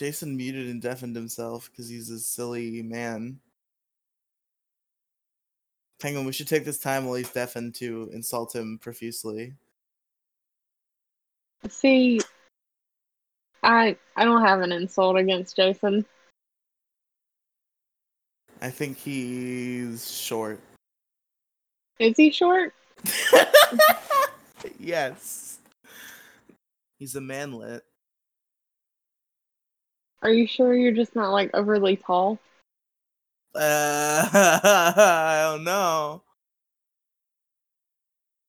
Jason muted and deafened himself because he's a silly man. Penguin, we should take this time while he's deafened to insult him profusely. See, I I don't have an insult against Jason. I think he's short. Is he short? yes. He's a manlet. Are you sure you're just not like overly tall? Uh, I don't know.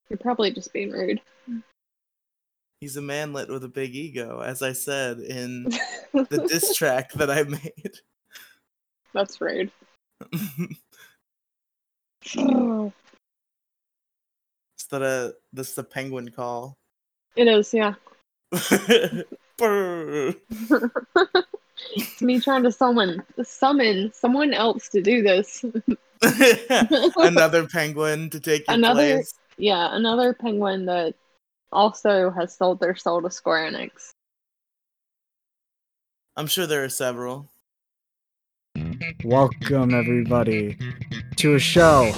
You're probably just being rude. He's a manlet with a big ego, as I said in the diss track that I made. That's rude. Is that a this the penguin call? It is, yeah. Brr. It's me trying to summon summon someone else to do this. Another penguin to take your Another- place. yeah, another penguin that also has sold their soul to Square Enix. I'm sure there are several. Welcome everybody to a show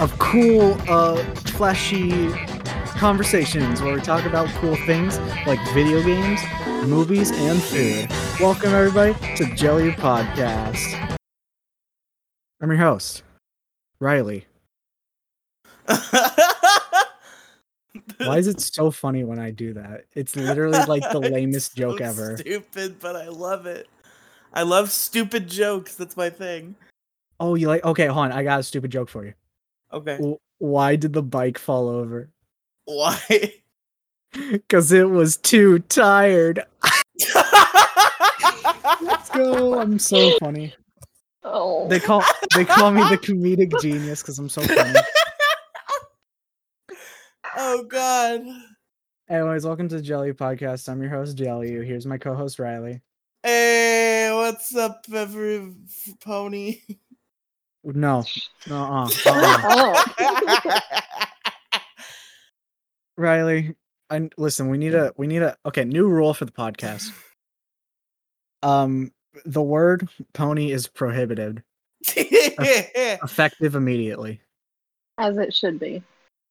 of cool, uh, flashy conversations where we talk about cool things like video games, movies, and food. Welcome everybody to Jelly Podcast. I'm your host, Riley. Why is it so funny when I do that? It's literally like the lamest joke ever. Stupid, but I love it. I love stupid jokes. That's my thing. Oh, you like? Okay, hold on. I got a stupid joke for you. Okay. Why did the bike fall over? Why? Because it was too tired. Let's go. I'm so funny. Oh, They call they call me the comedic genius because I'm so funny. oh God. Anyways, welcome to the Jelly Podcast. I'm your host Jelly. Here's my co-host Riley. Hey, what's up, every pony? No, uh-uh, uh-uh. Riley. I listen. We need a we need a okay new rule for the podcast. Um, the word pony is prohibited, effective immediately. as it should be.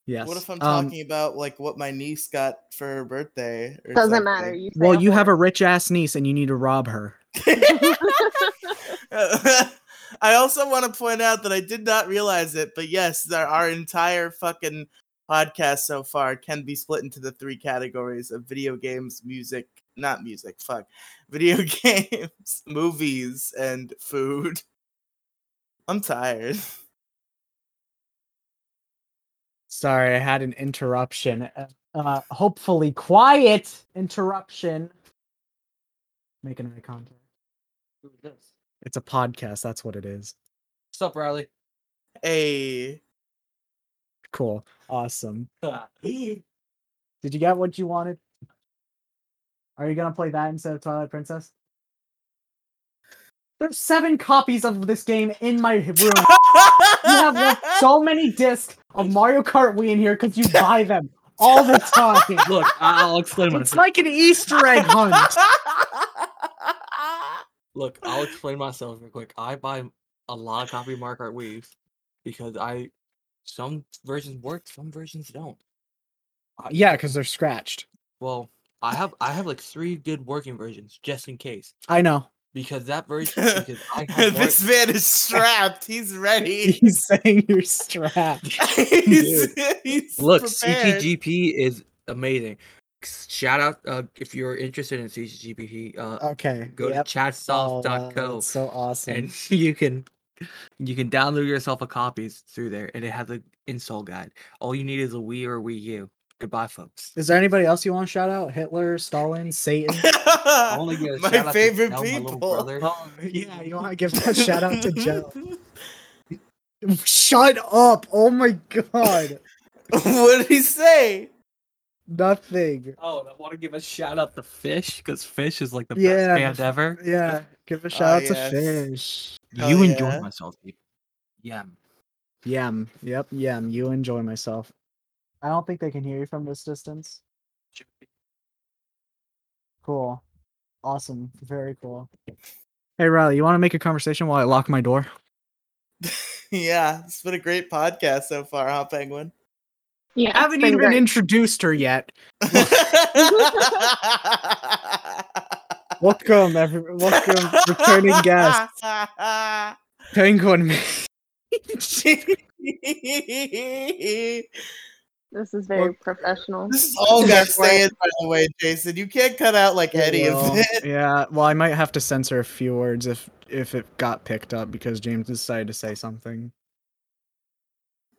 Yes. What if I'm Um, talking about like what my niece got for her birthday? Or Doesn't something? matter. You Well, you have a rich ass niece and you need to rob her. I also want to point out that I did not realize it, but yes, there, our entire fucking podcast so far can be split into the three categories of video games, music, not music, fuck, video games, movies, and food. I'm tired. Sorry, I had an interruption. Uh, Uh, hopefully, quiet interruption. Making eye contact. Who is this? It's a podcast. That's what it is. What's up, Riley? Hey, Cool. Awesome. Did you get what you wanted? Are you gonna play that instead of Twilight Princess? There's seven copies of this game in my room. You have so many discs of Mario Kart Wii in here because you buy them all the time. Look, I'll explain myself. It's like an Easter egg hunt. Look, I'll explain myself real quick. I buy a lot of copy of Mario Kart Wiis because I some versions work, some versions don't. Uh, yeah, because they're scratched. Well, I have I have like three good working versions just in case I know. because that version because I have more- this man is strapped. He's ready. He's saying you're strapped. he's, he's Look, prepared. CTGP is amazing. Shout out uh, if you're interested in CTGP, uh, Okay. go yep. to Oh, wow, chadsoft.co so awesome. and you can you can download yourself a copies through there and it has an install guide. All you need is a Wii or a Wii U. Goodbye, folks. Is there anybody else you want to shout out? Hitler, Stalin, Satan? I wanna give a my shout out to favorite Del, my people. brother. Oh, yeah, you want to give that shout out to Joe? Shut up! Oh my god! what did he say? Nothing. Oh, I want to give a shout out to Phish because Phish is like the Yeah, best band ever. Yeah, give a ah, shout out yes. to Phish. Hell you enjoy myself, people. Yeah. Yum. Yep, yum. You enjoy myself. I don't think they can hear you from this distance. Cool. Awesome. Very cool. Hey Riley, you want to make a conversation while I lock my door? yeah, it's been a great podcast so far, huh, Penguin? Yeah, I haven't even great. introduced her yet. Welcome, every welcome, returning guest, Penguin. Man. This is very Well, professional. This is all got to stay in, by the way, Jason. You can't cut out like any of it. Yeah, well, I might have to censor a few words if if it got picked up because James decided to say something.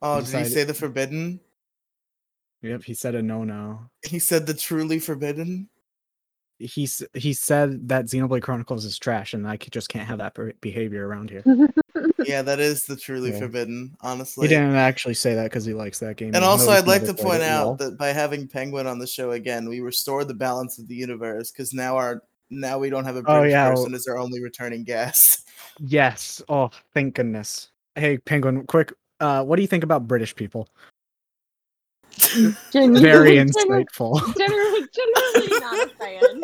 Oh, did he say the forbidden? Yep, he said a no-no. He said the truly forbidden. He he said that Xenoblade Chronicles is trash, and I just can't have that behavior around here. Yeah, that is the truly Yeah. forbidden. Honestly, he didn't actually say that because he likes that game. And even also, I'd like to point out lol. that by having Penguin on the show again, we restored the balance of the universe because now our now we don't have a Oh, British yeah, person well- as our only returning guest. yes. Oh, thank goodness. Hey, Penguin, quick. Uh, what do you think about British people? Genu- Very insightful. Generally, generally not a fan.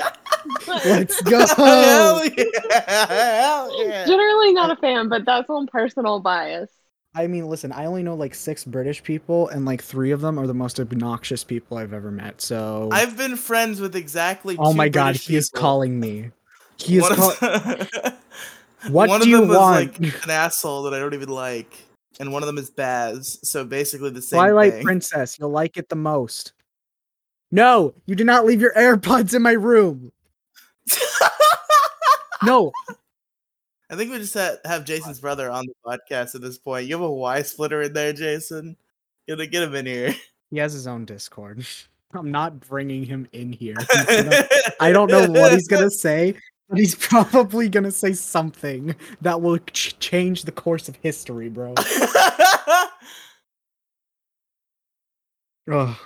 But- Let's go. Hell yeah! Hell yeah! Generally not a fan, but that's on personal bias. I mean, listen, I only know like six British people, and like three of them are the most obnoxious people I've ever met. So, I've been friends with exactly. oh two my god, British he is people. calling me. He is One call- the- What one do of you them is want? like an asshole that I don't even like, and one of them is Baz. So basically the same Twilight thing. Princess, you'll like it the most. No, you did not leave your AirPods in my room. No, I think we just ha- have Jason's brother on the podcast at this point. You have a Y splitter in there, Jason. Get get him in here. he has his own Discord. I'm not bringing him in here. Gonna- I don't know what he's gonna say, but he's probably gonna say something that will ch- change the course of history, bro. Ugh.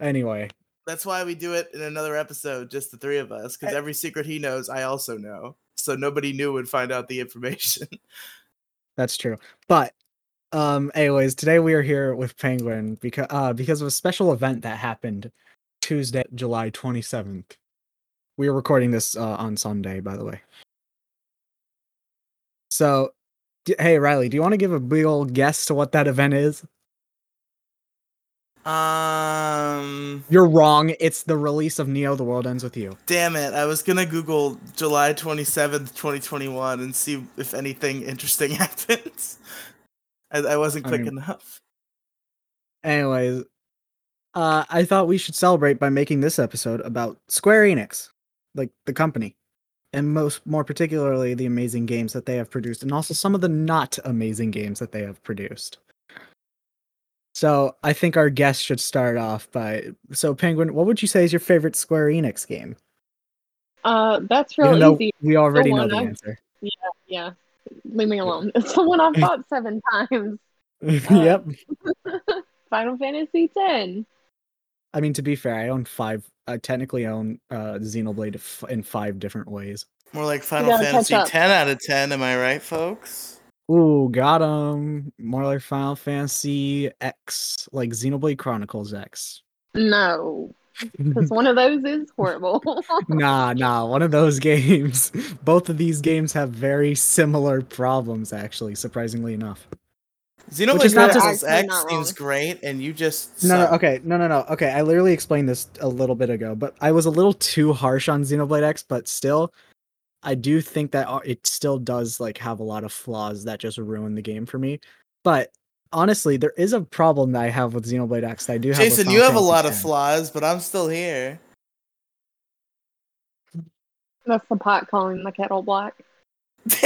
Anyway, That's why we do it in another episode, just the three of us, because every secret he knows, I also know. So nobody new would find out the information. that's true. But um anyways, today we are here with Penguin because uh because of a special event that happened Tuesday, July 27th. We are recording this uh, on Sunday, by the way. So, d- hey Riley, do you want to give a big old guess to what that event is? Um, You're wrong. It's the release of Neo: The World Ends with You. damn it! I was gonna Google July twenty seventh, twenty twenty one, and see if anything interesting happens. I, I wasn't quick I- enough. Anyways, uh, I thought we should celebrate by making this episode about Square Enix, like the company, and most more particularly the amazing games that they have produced, and also some of the not amazing games that they have produced. So I think our guest should start off by so Penguin, what would you say is your favorite Square Enix game? Uh, that's real easy. we already know the I've- answer. Yeah, yeah. leave me alone. It's the one I've bought seven times. yep. Final Fantasy X. I mean, to be fair, I own five. I technically own uh, Xenoblade f- in five different ways. More like Final gotta Fantasy up. ten out of ten. Am I right, folks? Ooh, got him. More like Final Fantasy X, like Xenoblade Chronicles X. No, because one of those is horrible. nah, nah, one of those games. Both of these games have very similar problems, actually, surprisingly enough. Xenoblade Chronicles X Actually seems great, and you just No, no, okay, no, no, no. Okay, I literally explained this a little bit ago, but I was a little too harsh on Xenoblade X, but still, I do think that uh, it still does like have a lot of flaws that just ruin the game for me. But honestly, there is a problem that I have with Xenoblade X. That I do have. Jason, you have a Fantasy lot of flaws, but I'm still here. That's the pot calling the kettle black.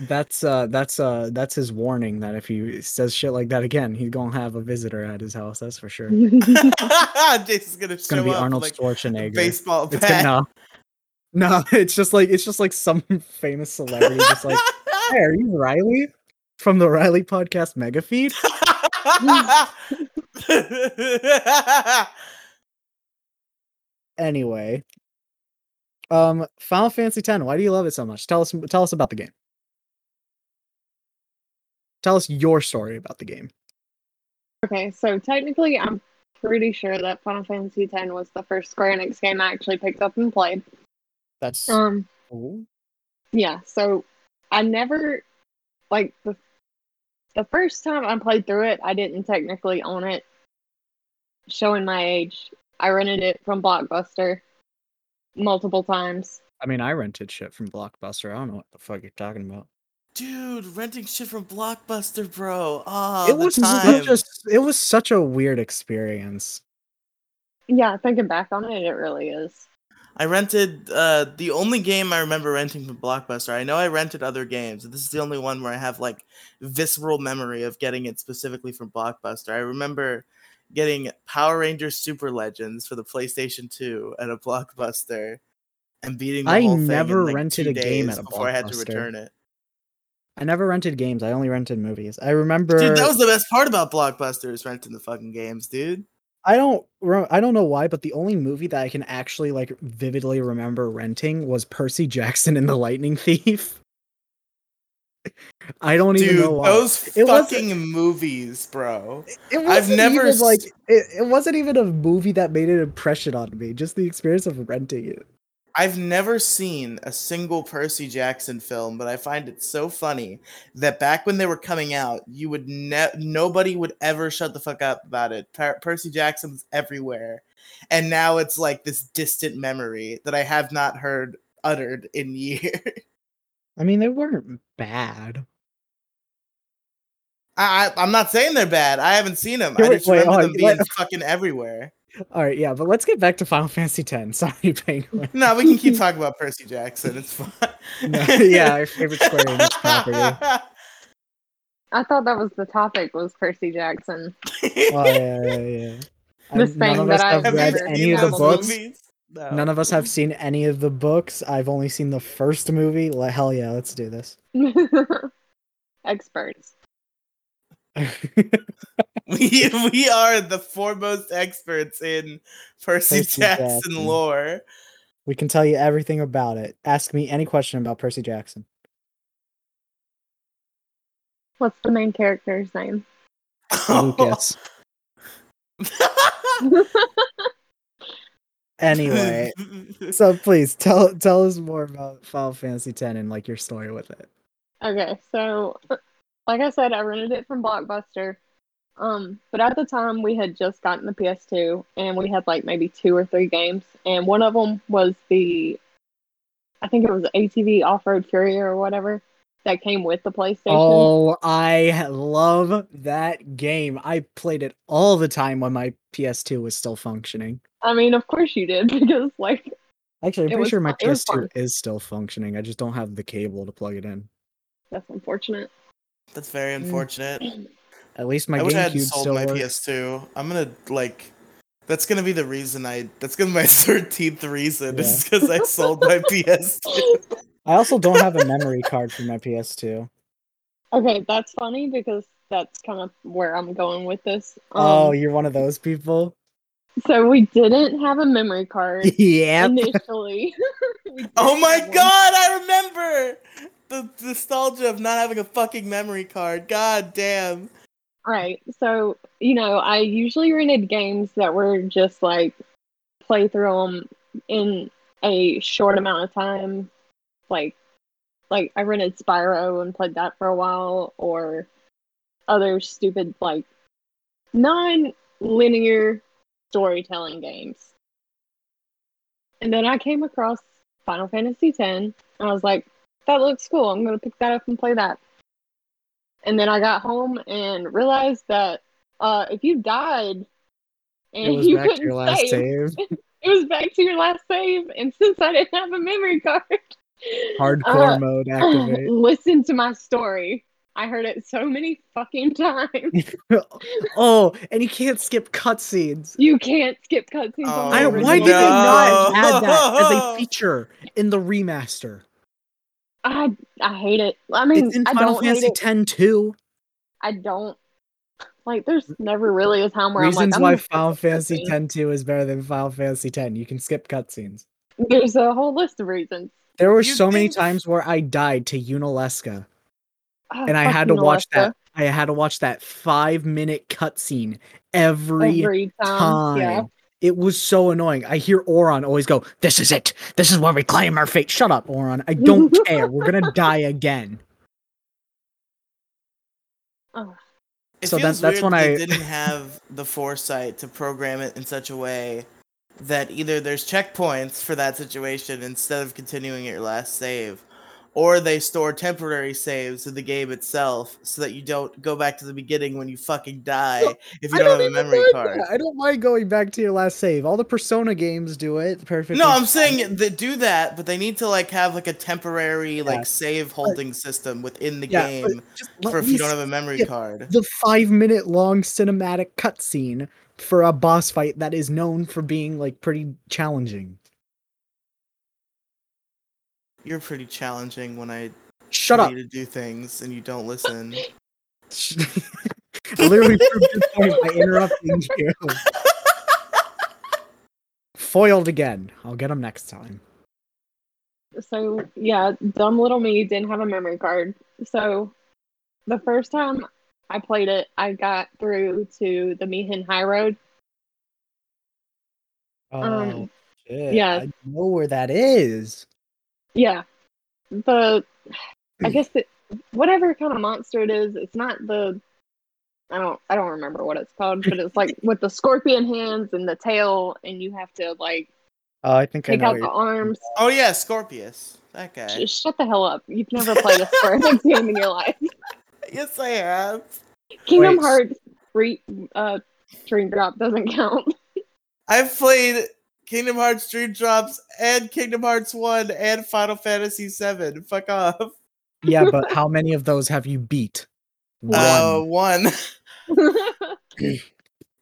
That's uh that's uh that's his warning that if he says shit like that again, he's gonna have a visitor at his house. That's for sure. Jason's gonna show gonna be up Arnold like, Schwarzenegger. baseball It's bat. gonna no. It's just like it's just like some famous celebrity, just like, hey, are you Riley from the Riley Podcast Mega Feed? Anyway, um, Final Fantasy X. Why do you love it so much? Tell us tell us about the game. Tell us your story about the game. Okay, so technically, I'm pretty sure that Final Fantasy X was the first Square Enix game I actually picked up and played. That's Um, cool. yeah. So I never like the the first time I played through it, I didn't technically own it. Showing my age, I rented it from Blockbuster multiple times. I mean, I rented shit from Blockbuster. I don't know what the fuck you're talking about. Dude, renting shit from Blockbuster, bro. Ah, it the was time. such a, it was such a weird experience. Yeah, thinking back on it, it really is. I rented uh the only game I remember renting from Blockbuster. I know I rented other games. This is the only one where I have like visceral memory of getting it specifically from Blockbuster. I remember getting Power Rangers Super Legends for the PlayStation 2 at a Blockbuster and beating the I whole thing never in, like, rented a game at a before I had to Blockbuster. return it. I never rented games. I only rented movies. I remember. Dude, that was the best part about Blockbuster is renting the fucking games, dude. I don't. I don't know why, but the only movie that I can actually like vividly remember renting was Percy Jackson and the Lightning Thief. I don't even know Dude, why. those It fucking movies, bro. It I've never even, like it, it wasn't even a movie that made an impression on me. Just the experience of renting it. I've never seen a single Percy Jackson film, but I find it so funny that back when they were coming out, you would ne- nobody would ever shut the fuck up about it. Per- Percy Jackson's everywhere, and now it's like this distant memory that I have not heard uttered in years. I mean, they weren't bad. I, I, I'm not saying they're bad. I haven't seen them. Here, I just wait, remember hold them being let- fucking everywhere. All right, yeah, but let's get back to Final Fantasy X. Sorry, Penguin. No, we can keep talking about Percy Jackson. It's fine. No, yeah, our favorite Square Enix property. I thought that was the topic was Percy Jackson. Oh yeah, yeah, yeah. This I- none thing of that us I've have Have read never any seen of the books. No. None of us have seen any of the books. I've only seen the first movie. Like, hell yeah, let's do this. Experts. We we are the foremost experts in Percy, Percy Jackson, Jackson. lore. we can tell you everything about it. Ask me any question about Percy Jackson. What's the main character's name? Lucas. anyway, so please tell tell us more about Final Fantasy X and like your story with it. Okay, so like I said, I rented it from Blockbuster. Um, but at the time we had just gotten the PS2 and we had like maybe two or three games, and one of them was the I think it was ATV Off Road Fury or whatever that came with the PlayStation. Oh, I love that game. I played it all the time when my PS2 was still functioning. I mean, of course you did because like Actually, I'm pretty was sure my fun- it was PS2 fun. is still functioning. I just don't have the cable to plug it in. that's unfortunate. That's very unfortunate. At least my I wish I GameCube hadn't sold still my works. PS2. I'm gonna like. That's gonna be the reason I. That's gonna be my thirteenth reason. Yeah. Is because I sold my PS2. I also don't have a memory card for my PS2. Okay, that's funny because that's kind of where I'm going with this. oh, Um, you're one of those people? so we didn't have a memory card Yeah. initially. Oh my god! I remember the nostalgia of not having a fucking memory card. God damn. Right. So, you know, I usually rented games that were just like play through them in a short amount of time. Like, like I rented Spyro and played that for a while, or other stupid like non-linear storytelling games. And then I came across Final Fantasy X, and I was like, "That looks cool. I'm gonna pick that up and play that." And then I got home and realized that uh, if you died It and was you back couldn't your last save, save. it was back to your last save. And since I didn't have a memory card, Hardcore uh, mode activate. listen to my story. I heard it so many fucking times. oh, and you can't skip cutscenes. You can't skip cutscenes. Oh, on the I, original. why did they not add that as a feature in the remaster? I I hate it. I mean, It's in I don't hate Fantasy it. X too. I don't like. There's never really a time where I'm Reasons like, I'm why gonna skip Final Fantasy cutscene. X 2 is better than Final Fantasy X. You can skip cutscenes. There's a whole list of reasons. There were You so many times where I died to Yunalesca, Oh, and I had to you, watch that. I had to watch that five minute cutscene every, every time. Yeah. Time. It was so annoying. I hear Auron always go, "This is it. This is where we claim our fate." Shut up, Auron. I don't care. We're gonna die again. Oh, It So that- that's weird when they I- didn't have the foresight to program it in such a way that either there's checkpoints for that situation instead of continuing your last save, or they store temporary saves in the game itself so that you don't go back to the beginning when you fucking die if you I don't, have a memory card. that. I don't mind going back to your last save. All the Persona games do it perfectly. No, I'm saying they do that, but they need to like have like a temporary Yeah. like save holding system within the Yeah, game for if you don't have a memory card. the five minute long cinematic cutscene for a boss fight that is known for being like pretty challenging. You're pretty challenging when I Shut tell up. you to do things and you don't listen. Literally proved your point by interrupting you. Foiled again. I'll get him next time. so yeah, dumb little me didn't have a memory card. So the first time I played it, I got through to the Mi'ihen High Road. Um, shit. yeah. I know where that is. Yeah, the I guess it, whatever kind of monster it is, it's not the I don't I don't remember what it's called, but it's like with the scorpion hands and the tail, and you have to like Oh, I think I take know. out the arms. Oh yeah, Scorpius. That guy. Sh- Shut the hell up! You've never played a Square game in your life. Yes, I have. Kingdom Wait. Hearts free uh Dream Drop doesn't count. I've played Kingdom Hearts Dream Drops and Kingdom Hearts 1 and Final Fantasy 7. Fuck off. yeah, but how many of those have you beat? One. Uh, one.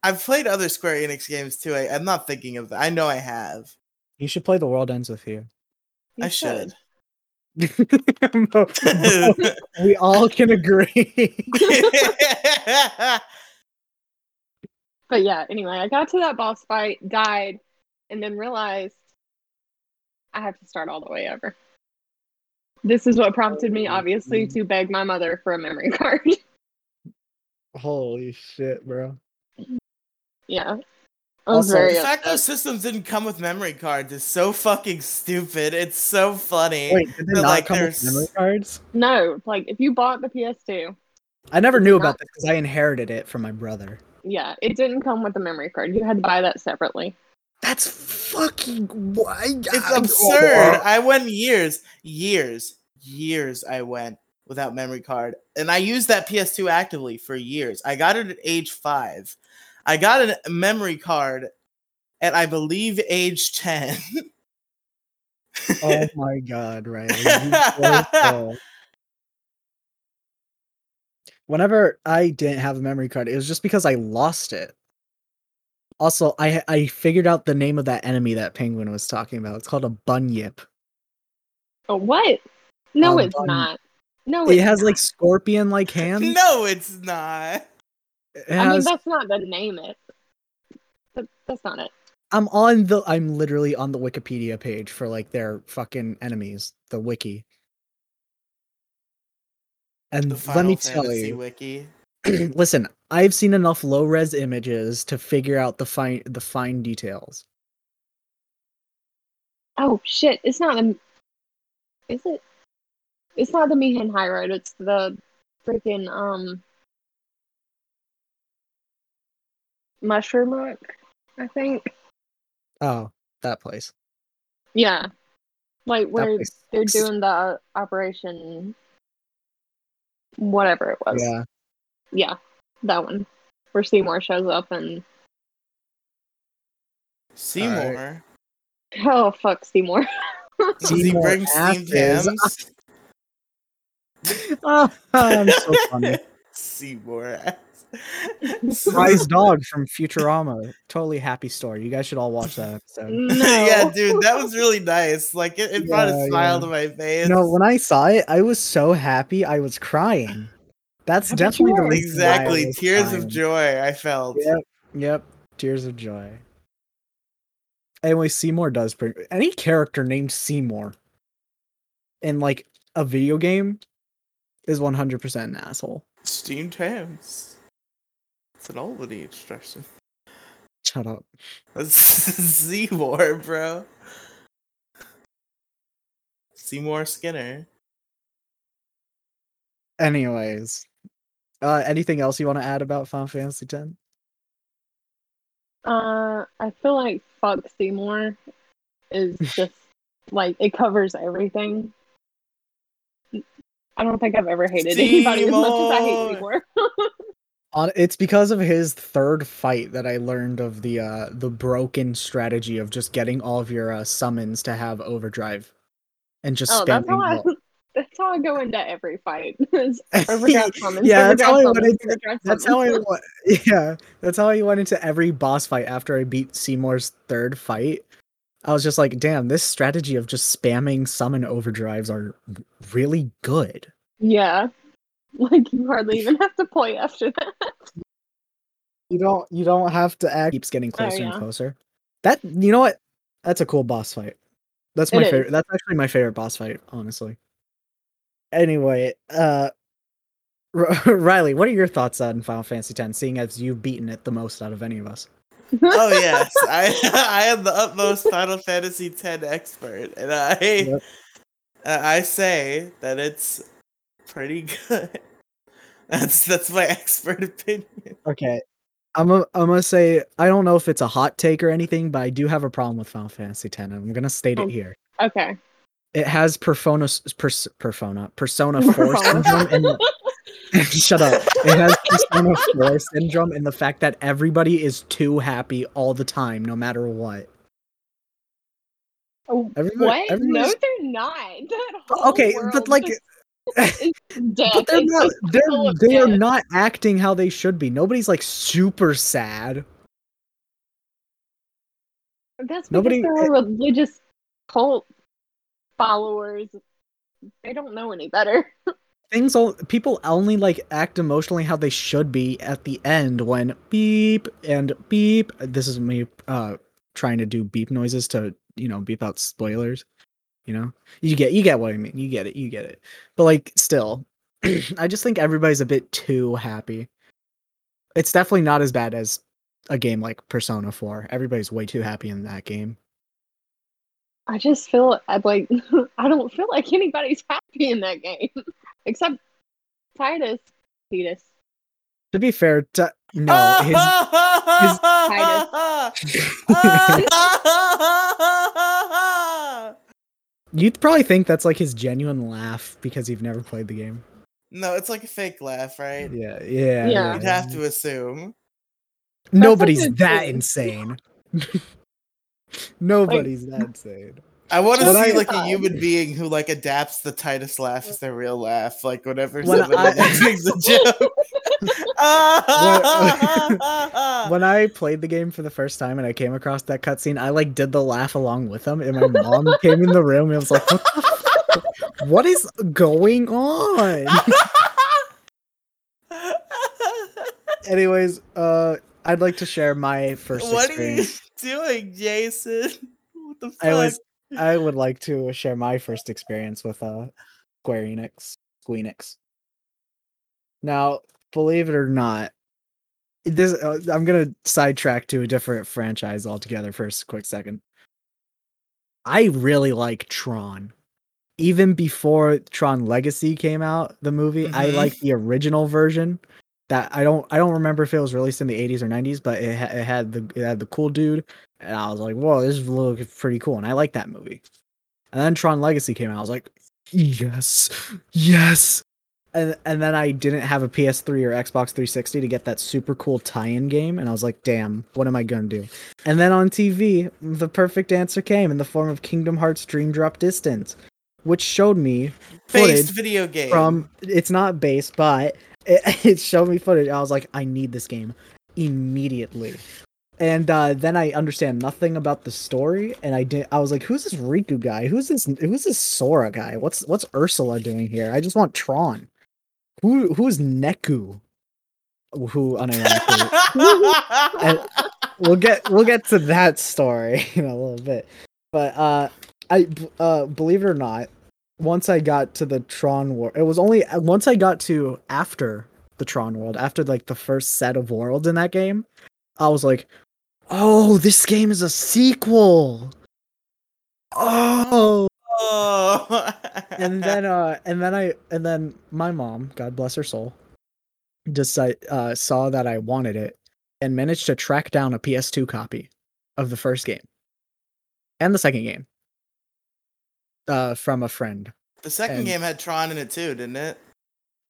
I've played other Square Enix games too. I, I'm not thinking of that. I know I have. you should play The World Ends with You. You I should. we all can agree. But yeah, anyway, I got to that boss fight, died, and then realized I have to start all the way over. This is what prompted me, obviously, mm-hmm. to beg my mother for a memory card. Holy shit, bro. yeah. Also- very the fact upset. those systems didn't come with memory cards is so fucking stupid. It's so funny. Wait, did they not like, come with memory cards? No, like if you bought the PS2, I never Did knew not- about this because I inherited it from my brother. yeah, it didn't come with a memory card. You had to buy that separately. That's fucking why. It's absurd. I went years, years, years. I went without memory card, and I used that PS2 actively for years. I got it at age five. I got a memory card at I believe age ten. Oh my god, Right. Whenever I didn't have a memory card, it was just because I lost it. Also, I I figured out the name of that enemy that Penguin was talking about. It's called a bunyip. Oh, what? No, Um, it's um, not. No, It it's has like scorpion like hands. no, it's not. It I mean, that's not the name. It. That, that's not it. I'm on the I'm literally on the Wikipedia page for like their fucking enemies, the wiki. And The let Final me tell you, wiki. listen, I've seen enough low res images to figure out the fine the fine details. Oh shit! It's not the. Is it? It's not the Mi'ihen High Road. It's the freaking um. Mushroom Rock, I think. Oh, that place. Yeah, like where they're doing the operation. Whatever it was. Yeah. Yeah, that one. Where Seymour shows up and Seymour. oh fuck Seymour. Does he Seymour bring steamed asses. hams? oh, I'm so funny. Seymour. ass. Fry's dog from Futurama. Totally happy story. You guys should all watch that episode. no. yeah, dude, that was really nice. Like it, it brought a smile yeah. to my face. No, when I saw it, I was so happy I was crying. That's I bet you definitely the were. reason exactly, was tears crying. of joy. I felt. Yep, yep, tears of joy. Anyway, Seymour does bring any character named Seymour in like a video game is 100% an asshole. Steamed hams. It's an old oldie expression. Shut up. Seymour, bro. Seymour Skinner. Anyways, uh, anything else you want to add about Final Fantasy X? Uh, I feel like fuck Seymour is just like it covers everything. I don't think I've ever hated anybody as much as I hate Seymour. On it's because of his third fight that I learned of the uh the broken strategy of just getting all of your uh, summons to have overdrive and just oh, that's spamming. how I. That's how I go into every fight. is overdrive summons. Yeah, that's how I went into- That's how. I went. Yeah, that's how I went into every boss fight after I beat Seymour's third fight. I was just like, damn, this strategy of just spamming summon overdrives are really good. Yeah, like you hardly even have to play after that. You don't you don't have to act keeps getting oh, closer Oh, yeah. and closer. That you know what? That's a cool boss fight. That's my favorite. That's actually my favorite boss fight, honestly. Anyway, uh R- Riley, what are your thoughts on Final Fantasy X, seeing as you've beaten it the most out of any of us? Oh yes, I I am the utmost Final Fantasy X expert, and I Yep. uh, I say that it's pretty good. That's that's my expert opinion. Okay. I'm a, I'm gonna say I don't know if it's a hot take or anything, but I do have a problem with Final Fantasy X. and I'm gonna state Oh. it here. okay. It has Persona s- pers, Persona Persona Four syndrome, and the, shut up. It has Persona Four syndrome, and the fact that everybody is too happy all the time, no matter what. Oh, Everybody, what? No, they're not. Okay, but like, but they're not. They're they are death. not acting how they should be. Nobody's like super sad. That's because Nobody- they're a religious cult followers. They don't know any better. things all people only like act emotionally how they should be at the end when beep and beep this is me uh trying to do beep noises to you know beep out spoilers you know? You get you get what i mean. You get it you get it. But like still i just think everybody's a bit too happy. It's definitely not as bad as a game like persona 4 everybody's way too happy in that game I just feel I'd like I don't feel like anybody's happy in that game except Tidus. Tidus. to be fair to, no his Tidus. You'd probably think that's like his genuine laugh because you've never played the game. no, it's like a fake laugh, right? Yeah, yeah. Yeah. You'd have to assume. Nobody's that insane. Nobody's that insane. I want to When see I- like a human being who like adapts the Tidus laugh as their real laugh, like whenever When somebody I- makes a joke. When I played the game for the first time and I came across that cutscene, I like did the laugh along with them, and my mom came in the room and was like, "What the fuck? What is going on?" Anyways, uh, I'd like to share my first what are you experience. Doing, Jason? What the fuck? I was I would like to share my first experience with uh Square Enix, Squeenix. Now, believe it or not, this uh, I'm gonna sidetrack to a different franchise altogether for a quick second. I really like Tron. Even before Tron Legacy came out, the movie, I Mhm. like the original version. That I don't I don't remember if it was released in the 80s or 90s, but it, it had the it had the cool dude, and I was like, "Whoa, this looks pretty cool," and I like that movie. And then Tron Legacy came out. I was like, "Yes, yes." And and then I didn't have a PS3 or Xbox 360 to get that super cool tie-in game, and I was like, "Damn, what am I gonna do?" And then on TV, the perfect answer came in the form of Kingdom Hearts Dream Drop Distance, which showed me based video game. from it's not based, but it, it showed me footage. I was like, I need this game immediately. And uh, then I understand nothing about the story, and I did. I was like, "Who's this Riku guy? Who's this? Who's this Sora guy? What's what's Ursula doing here? I just want Tron. Who who's Neku? Who unironically we'll get we'll get to that story in a little bit. But uh I uh believe it or not, once I got to the Tron world, it was only uh, once I got to after the Tron world, after like the first set of worlds in that game, I was like, Oh, this game is a sequel. Oh, Oh. and then uh, and then I and then my mom, God bless her soul, just uh, saw that I wanted it and managed to track down a PS2 copy of the first game and the second game uh, from a friend. the second and- game had Tron in it too, didn't it?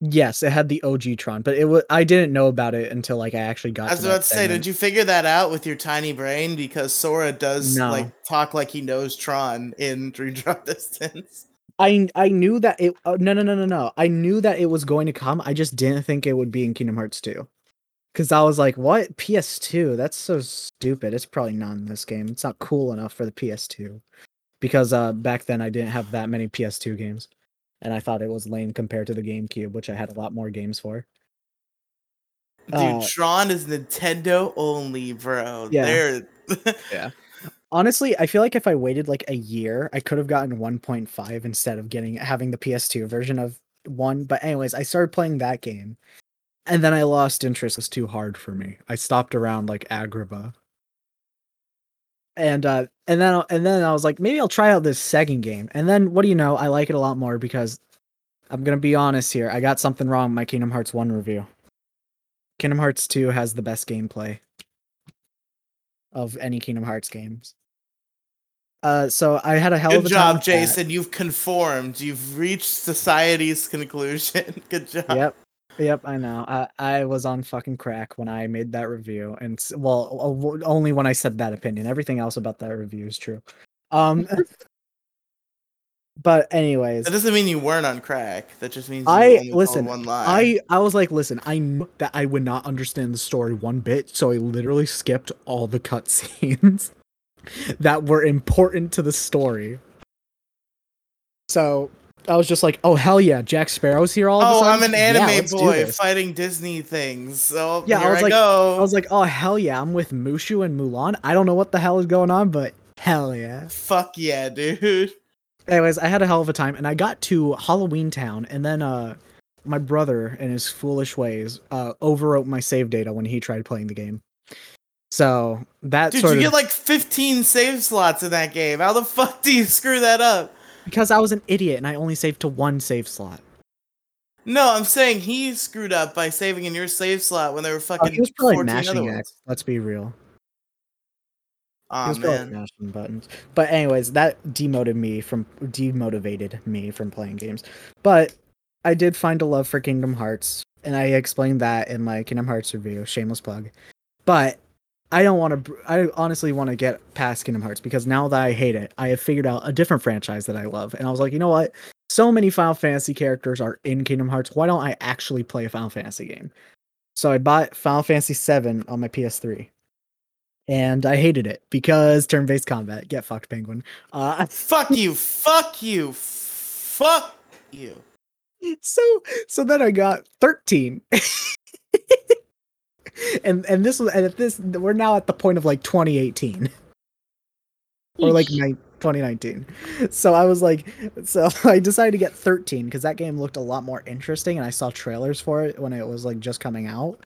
Yes, it had the OG Tron, but it was I didn't know about it until like I actually got. I was to about to say, segment. did you figure that out with your tiny brain? Because Sora does No. like talk like he knows Tron in Dream Drop Distance. I I knew that it. Oh, no, no, no, no, no. I knew that it was going to come. I just didn't think it would be in Kingdom Hearts 2. Because I was like, what? PS2? That's so stupid. It's probably not in this game. It's not cool enough for the PS2. Because uh, back then I didn't have that many PS2 games. And I thought it was lame compared to the GameCube, which I had a lot more games for. Dude, Uh, Tron is Nintendo only, bro. Yeah. They're Honestly, I feel like if I waited like a year, I could have gotten 1.5 instead of getting having the PS2 version of one. But anyways, I started playing that game, and then I lost interest. It was too hard for me. I stopped around like Agrabah, and uh, and then and then I was like, maybe I'll try out this second game. And then what do you know? I like it a lot more because I'm gonna be honest here. I got something wrong with my Kingdom Hearts One review. Kingdom Hearts Two has the best gameplay of any Kingdom Hearts games. Uh, so I had a hell of good a time job, with that. Jason. You've conformed. You've reached society's conclusion. good job. Yep, yep, I know. I I was on fucking crack when I made that review, and well, only when I said that opinion. Everything else about that review is true. Um, but anyways, That doesn't mean you weren't on crack. That just means I- listen, one lie. I I was like, listen, I knew that I would not understand the story one bit, so I literally skipped all the cutscenes that were important to the story. So I was just like, oh hell yeah, Jack Sparrow's here all of a Oh, sudden. I'm an anime let's boy fighting Disney things. So Yeah, I here I, was like- go. I was like, oh hell yeah, I'm with Mushu and Mulan. I don't know what the hell is going on, but hell yeah. fuck yeah, dude. Anyways, I had a hell of a time, and I got to Halloween Town, and then uh, my brother, in his foolish ways, uh, overwrote my save data when he tried playing the game. So that Dude, you of get like 15 save slots in that game. How the fuck do you screw that up? Because I was an idiot and I only saved to one save slot. No, I'm saying he screwed up by saving in your save slot when there were Oh, fucking he was probably 14 mashing X. Let's be real. He Aw, was probably man. mashing buttons. But anyways, that demoted me from demotivated me from playing games. But I did find a love for Kingdom Hearts, and I explained that in my Kingdom Hearts review. Shameless plug. But I don't want to. I honestly want to get past Kingdom Hearts because now that I hate it, I have figured out a different franchise that I love, and I was like, you know what? So many Final Fantasy characters are in Kingdom Hearts. Why don't I actually play a Final Fantasy game? So I bought Final Fantasy VII on my PS3 and I hated it because turn-based combat. Get fucked, penguin. Uh, Fuck you. Fuck you. Fuck you. so so then I got thirteen, and and this was and at this we're now at the point of like 2018 or like nine, 2019. So I was like, so I decided to get 13 because that game looked a lot more interesting, and I saw trailers for it when it was like just coming out.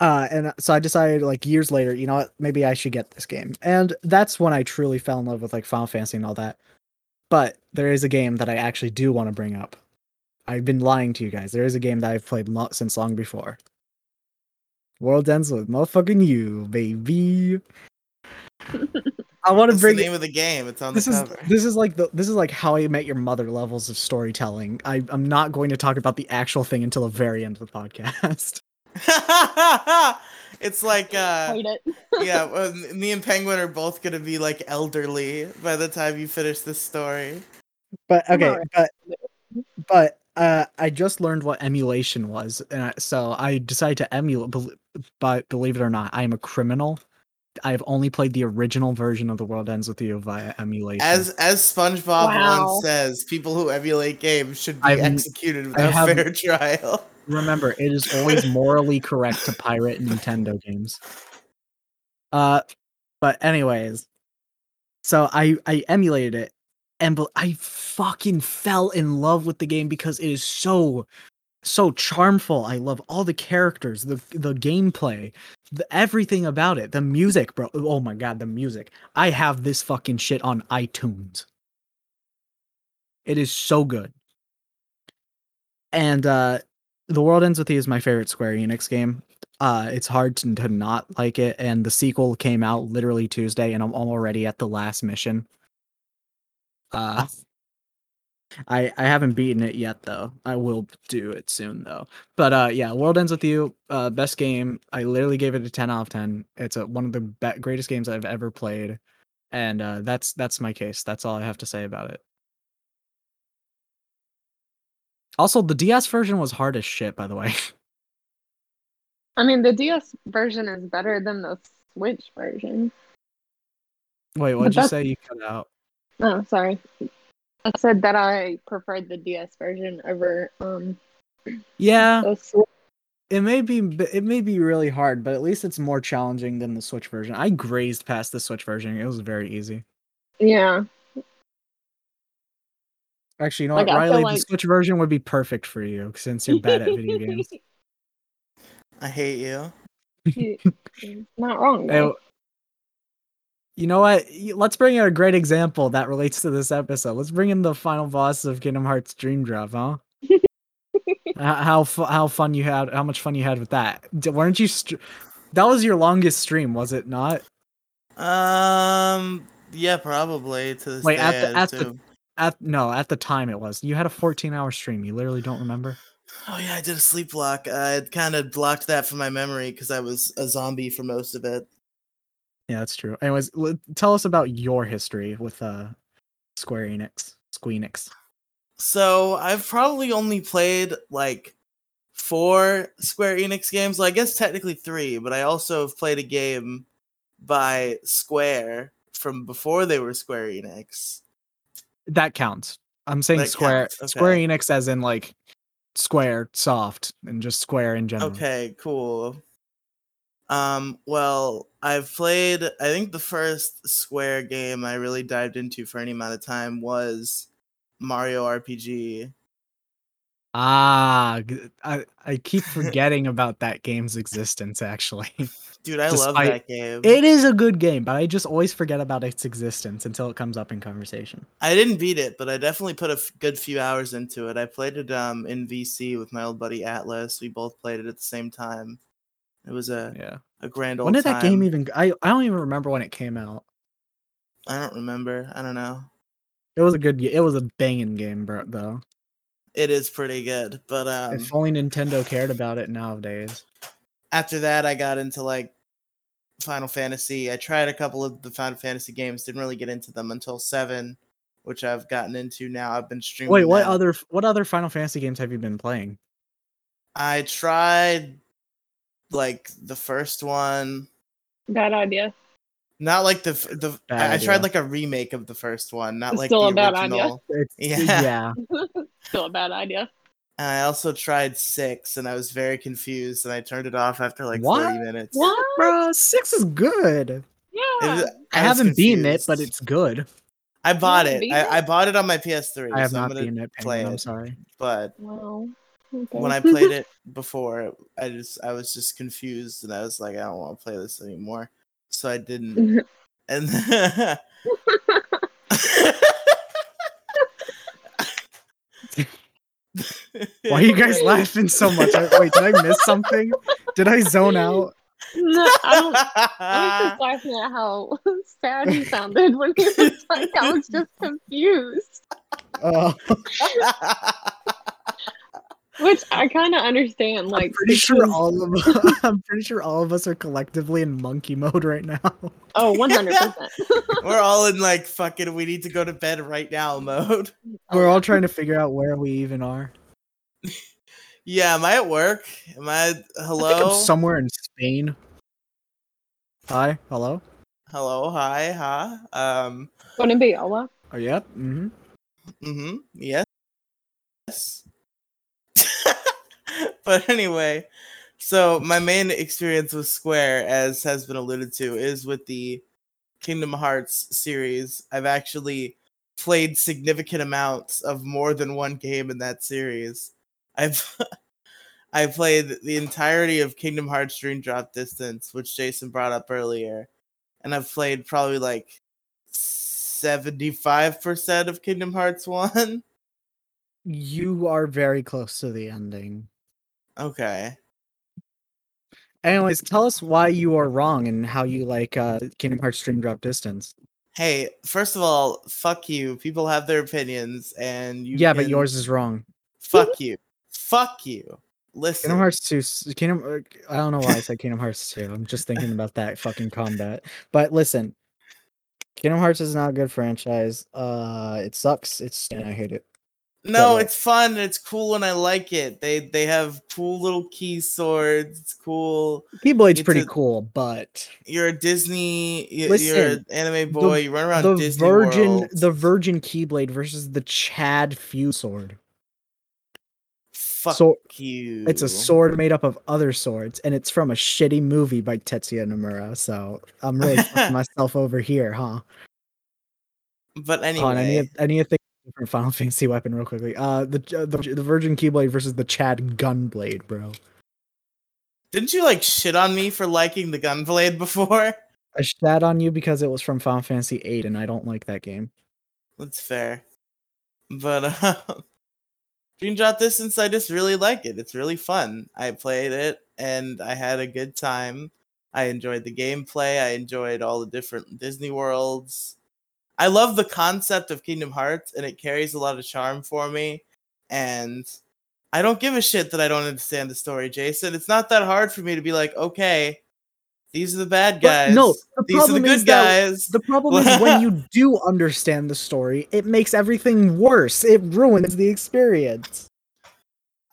Uh, and so I decided like years later, you know what, maybe I should get this game, and that's when I truly fell in love with like Final Fantasy and all that. But there is a game that I actually do want to bring up. I've been lying to you guys. There is a game that I've played lo- since long before. World ends with motherfucking you, baby. I want to bring the bring name of the game? It's on this the is cover. this is like the this is like how I met your mother levels of storytelling. I, I'm not going to talk about the actual thing until the very end of the podcast. it's like uh it. yeah, well, me and Penguin are both gonna be like elderly by the time you finish this story. But I'm okay, but but uh, I just learned what emulation was, and I, so I decided to emulate. Bel- But believe it or not, I am a criminal. I've only played the original version of The World Ends with You via emulation. As as SpongeBob Wow. once says, people who emulate games should be I've- executed without have- fair trial. Remember, it is always morally correct to pirate Nintendo games. Uh, but anyways, so I I emulated it, and I fucking fell in love with the game because it is so so charmful. I love all the characters, the the gameplay, the, everything about it. The music, bro. Oh my god, the music. I have this fucking shit on iTunes. It is so good. And uh The World Ends With You is my favorite Square Enix game. Uh it's hard to, to not like it and the sequel came out literally Tuesday and I'm already at the last mission. Uh I I haven't beaten it yet though. I will do it soon though. But uh yeah, World Ends with You, uh best game. I literally gave it a 10 out of 10. It's a, one of the be- greatest games I've ever played. And uh that's that's my case. That's all I have to say about it. Also, the DS version was hard as shit, by the way. I mean, the DS version is better than the Switch version. Wait, what'd you that's- say you cut out? Oh, sorry. I said that I preferred the DS version over um Yeah, it may be it may be really hard, but at least it's more challenging than the Switch version. I grazed past the Switch version. It was very easy. Yeah. Actually, you know Like, what, I Riley? like- The Switch version would be perfect for you since you're bad at video games. I hate you. You- Not wrong. Hey, though. You know what? Let's bring in a great example that relates to this episode. Let's bring in the final boss of Kingdom Hearts Dream Drop, huh? How fu- how fun you had? How much fun you had with that? D- weren't you? Str- that was your longest stream, was it not? Um, yeah, probably to this Wait, day. at the- I at the- At no, at the time it was. You had a 14 hour stream. You literally don't remember. Oh yeah, I did a sleep block. I kind of blocked that from my memory because I was a zombie for most of it. Yeah, that's true. Anyways, l- tell us about your history with uh Square Enix, Squeenix. So I've probably only played like four Square Enix games. Well, I guess technically three, but I also have played a game by Square from before they were Square Enix. That counts. I'm saying That Square counts, Square. Enix as in like Square Soft and just Square in general. Okay, cool. Um, well, I've played I think the first Square game I really dived into for any amount of time was Mario RPG. Ah, I, I keep forgetting about that game's existence actually. Dude, I love that game. it is a good game, but I just always forget about its existence until it comes up in conversation. I didn't beat it, but I definitely put a f- good few hours into it. I played it um in VC with my old buddy Atlas. We both played it at the same time. It was a, Yeah. a grand old time. When did that game time. even I don't even remember when it came out. I don't remember. I don't know. It was a good it was a banging game, bro, though. It is pretty good, but um if only Nintendo cared about it nowadays. after that I got into like Final Fantasy. I tried a couple of the Final Fantasy games, didn't really get into them until 7, which I've gotten into now. I've been streaming Wait, what that. other what other Final Fantasy games have you been playing? I tried like the first one, Bad idea. not like the the Bad I, I tried like a remake of the first one, not It's like still the a bad idea. It's, Yeah. yeah. Still a bad idea. And I also tried 6 and I was very confused and I turned it off after like What? 30 minutes. What? Bro, six is good. Yeah. was- I, was haven't beaten it, but it's good. I bought it. I, it? I bought it on my PS3. I have so I'm not beaten it. play Penguin, I'm sorry. But Wow. Okay. when I played it before, I just I was just confused and I was like, I don't want to play this anymore. So I didn't. And Why are you guys laughing so much? I, wait, did I miss something? Did I zone out? no, I don't. I was just laughing at how sad he sounded when he was like, I was just confused. Uh, Which I kind of understand. Like, I'm pretty sure because- all of I'm pretty sure all of us are collectively in monkey mode right now. Oh, 100%. We're all in like fucking we need to go to bed right now mode. We're all trying to figure out where we even are. Yeah, am I at work? Am I I think hello? I'm somewhere in Spain. Hi, hello. Hello, hi, huh? Um Wouldn't it be Ola? Oh, yep. Mm-hmm. Mm-hmm. Yes. Yes. but anyway, so my main experience with Square, as has been alluded to, is with the Kingdom Hearts series. I've actually played significant amounts of more than one game in that series. I've I played the entirety of Kingdom Hearts Dream Drop Distance, which Jason brought up earlier, and I've played probably like seventy-five percent of Kingdom Hearts One. You are very close to the ending. Okay. Anyways, tell us why you are wrong and how you like uh Kingdom Hearts Dream Drop Distance. Hey, first of all, fuck you. People have their opinions, and you. yeah, but yours is wrong. Fuck you. Fuck you. Listen. Kingdom Hearts two. Kingdom uh, I don't know why I said Kingdom Hearts 2. I'm just thinking about that fucking combat. But listen. Kingdom Hearts is not a good franchise. Uh it sucks. It's and I hate it. No, it's fun. It's cool, and I like it. They they have cool little key swords. It's cool. Keyblade's pretty a- cool, but You're a Disney. y- You're Listen, an anime boy. you run around the Disney Virgin World. the Virgin Keyblade versus the Chad Fuse sword. Fuck so- you. It's a sword made up of other swords, and it's from a shitty movie by Tetsuya Nomura. So I'm really myself over here, huh? But Hold on, I need, anyway, I need to think different Final Fantasy weapon real quickly. Uh, the the, the Virgin Keyblade versus the Chad Gunblade, bro. didn't you like shit on me for liking the Gunblade before? I shat on you because it was from Final Fantasy VIII, and I don't like that game. That's fair. But um, Dream Drop Distance, I just really like it. It's really fun. I played it and I had a good time. I enjoyed the gameplay. I enjoyed all the different Disney worlds. I love the concept of Kingdom Hearts and it carries a lot of charm for me. And I don't give a shit that I don't understand the story, Jason. It's not that hard for me to be like, okay, these are the bad But guys. no, the these are the problem good is that guys. The problem is when you do understand the story, it makes everything worse. It ruins the experience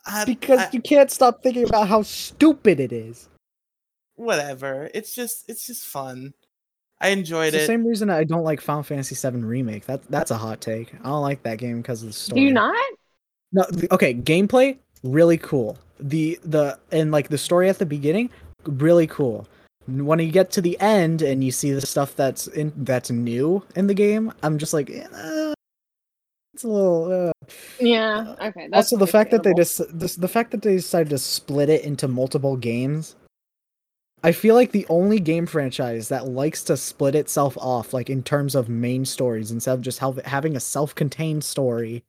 I- because I- you can't stop thinking about how stupid it is. whatever. It's just it's just fun. I enjoyed It's the it. same reason I don't like Final Fantasy VII remake. That that's a hot take. I don't like that game because of the story. Do story. you not? No, okay, gameplay really cool. The the and like the story at the beginning really cool. When you get to the end and you see the stuff that's in that's new in the game, I'm just like, eh, it's a little. Uh. Yeah. Okay. That's Also, the fact that they just this, the fact that they decided to split it into multiple games. I feel like the only game franchise that likes to split itself off, like in terms of main stories, instead of just have, having a self-contained story,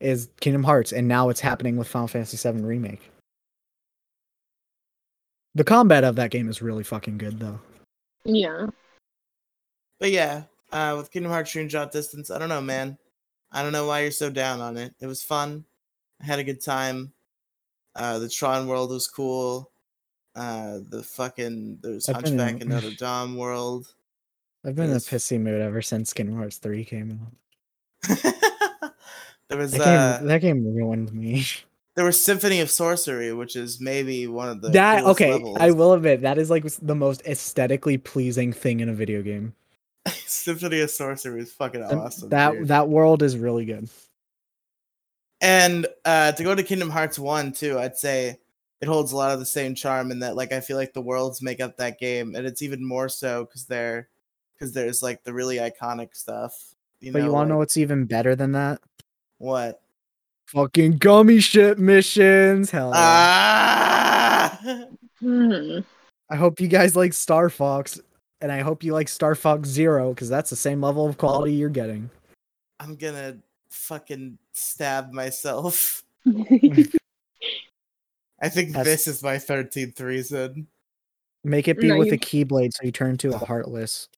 is Kingdom Hearts, and now it's happening with Final Fantasy VII Remake. The combat of that game is really fucking good, though. Yeah. But yeah, uh, with Kingdom Hearts Dream Drop Distance, I don't know, man. I don't know why you're so down on it. It was fun. I had a good time. Uh, the Tron world was cool. Uh, the fucking there's I've Hunchback in- Notre Dame world. I've been in a pissy mood ever since Kingdom Hearts 3 came out. there was That uh, game, that game ruined me. there was Symphony of Sorcery, which is maybe one of the that okay, levels. I will admit that is like the most aesthetically pleasing thing in a video game. Symphony of Sorcery is fucking awesome. that dude. that world is really good. And uh, to go to Kingdom Hearts 1 too, I'd say it holds a lot of the same charm in that like I feel like the worlds make up that game and it's even more so cuz they're cuz there's like the really iconic stuff. You But know, you want to know what's even better than that? what? Fucking gummy ship missions. Hell, yeah. Ah! Hmm. I hope you guys like Star Fox, and I hope you like Star Fox Zero because that's the same level of quality you're getting. I'm going to fucking stab myself. I think That's- this is my 13th reason. Make it be No, with you- a keyblade so you turn to a heartless.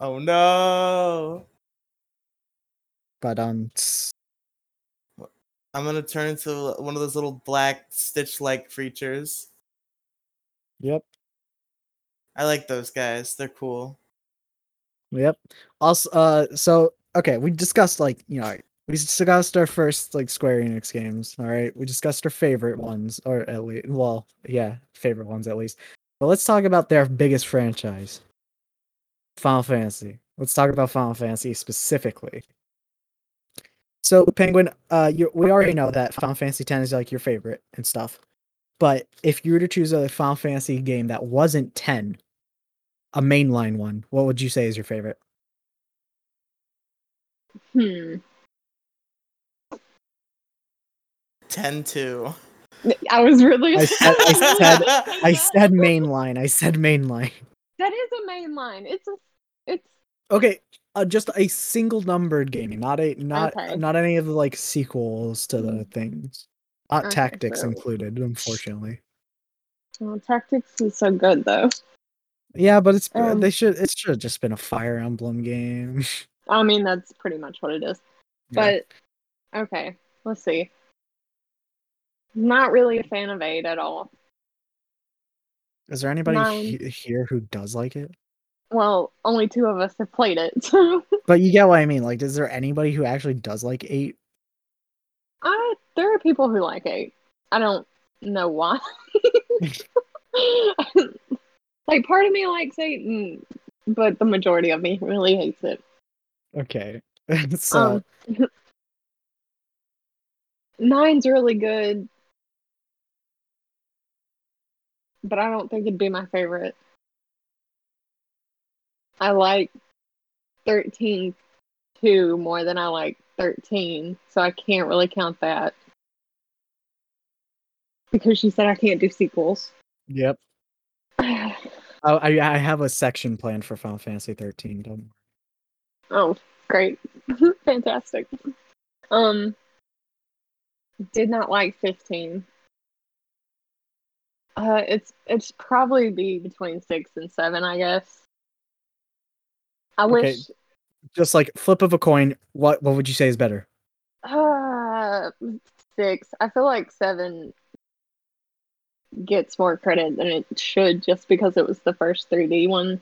Oh no. But um, I'm going to turn into one of those little black stitch-like creatures. yep, I like those guys. They're cool. yep. Also, uh, so okay, we discussed like you know we discussed our first like Square Enix games. All right, we discussed our favorite ones, or at least, well, yeah, favorite ones at least. But let's talk about their biggest franchise, Final Fantasy. Let's talk about Final Fantasy specifically. So, Penguin, uh, you, we already know that Final Fantasy X is like your favorite and stuff. But if you were to choose a Final Fantasy game that wasn't 10, a mainline one, what would you say is your favorite? hmm. 10 2. I was really. I said- I said- I said mainline. I said mainline. that is a main line. It's a. It's Okay, uh, just a single numbered game, not a not Okay. not any of the like sequels to the things. Not Okay, tactics so- included, unfortunately. well, tactics is so good though. Yeah, but it's Um, they should it should have just been a Fire Emblem game. I mean, that's pretty much what it is. Yeah. But okay, let's see. Not really a fan of eight at all. Is there anybody he- here who does like it? Well, only two of us have played it, so But you get what I mean. Like, is there anybody who actually does like eight? I there are people who like eight. I don't know why. like part of me likes eight, and, but the majority of me really hates it. Okay, so Um, nine's really good, but I don't think it'd be my favorite. I like 13 2 more than I like 13, so I can't really count that. Because she said I can't do sequels. yep. Oh, I I have a section planned for Final Fantasy 13. Don't Oh, great. Fantastic. Um did not like 15. Uh it's it's probably be between 6 and 7, I guess. I Okay. wish just like flip of a coin. What what would you say is better? uh 6. I feel like 7 gets more credit than it should just because it was the first 3D one.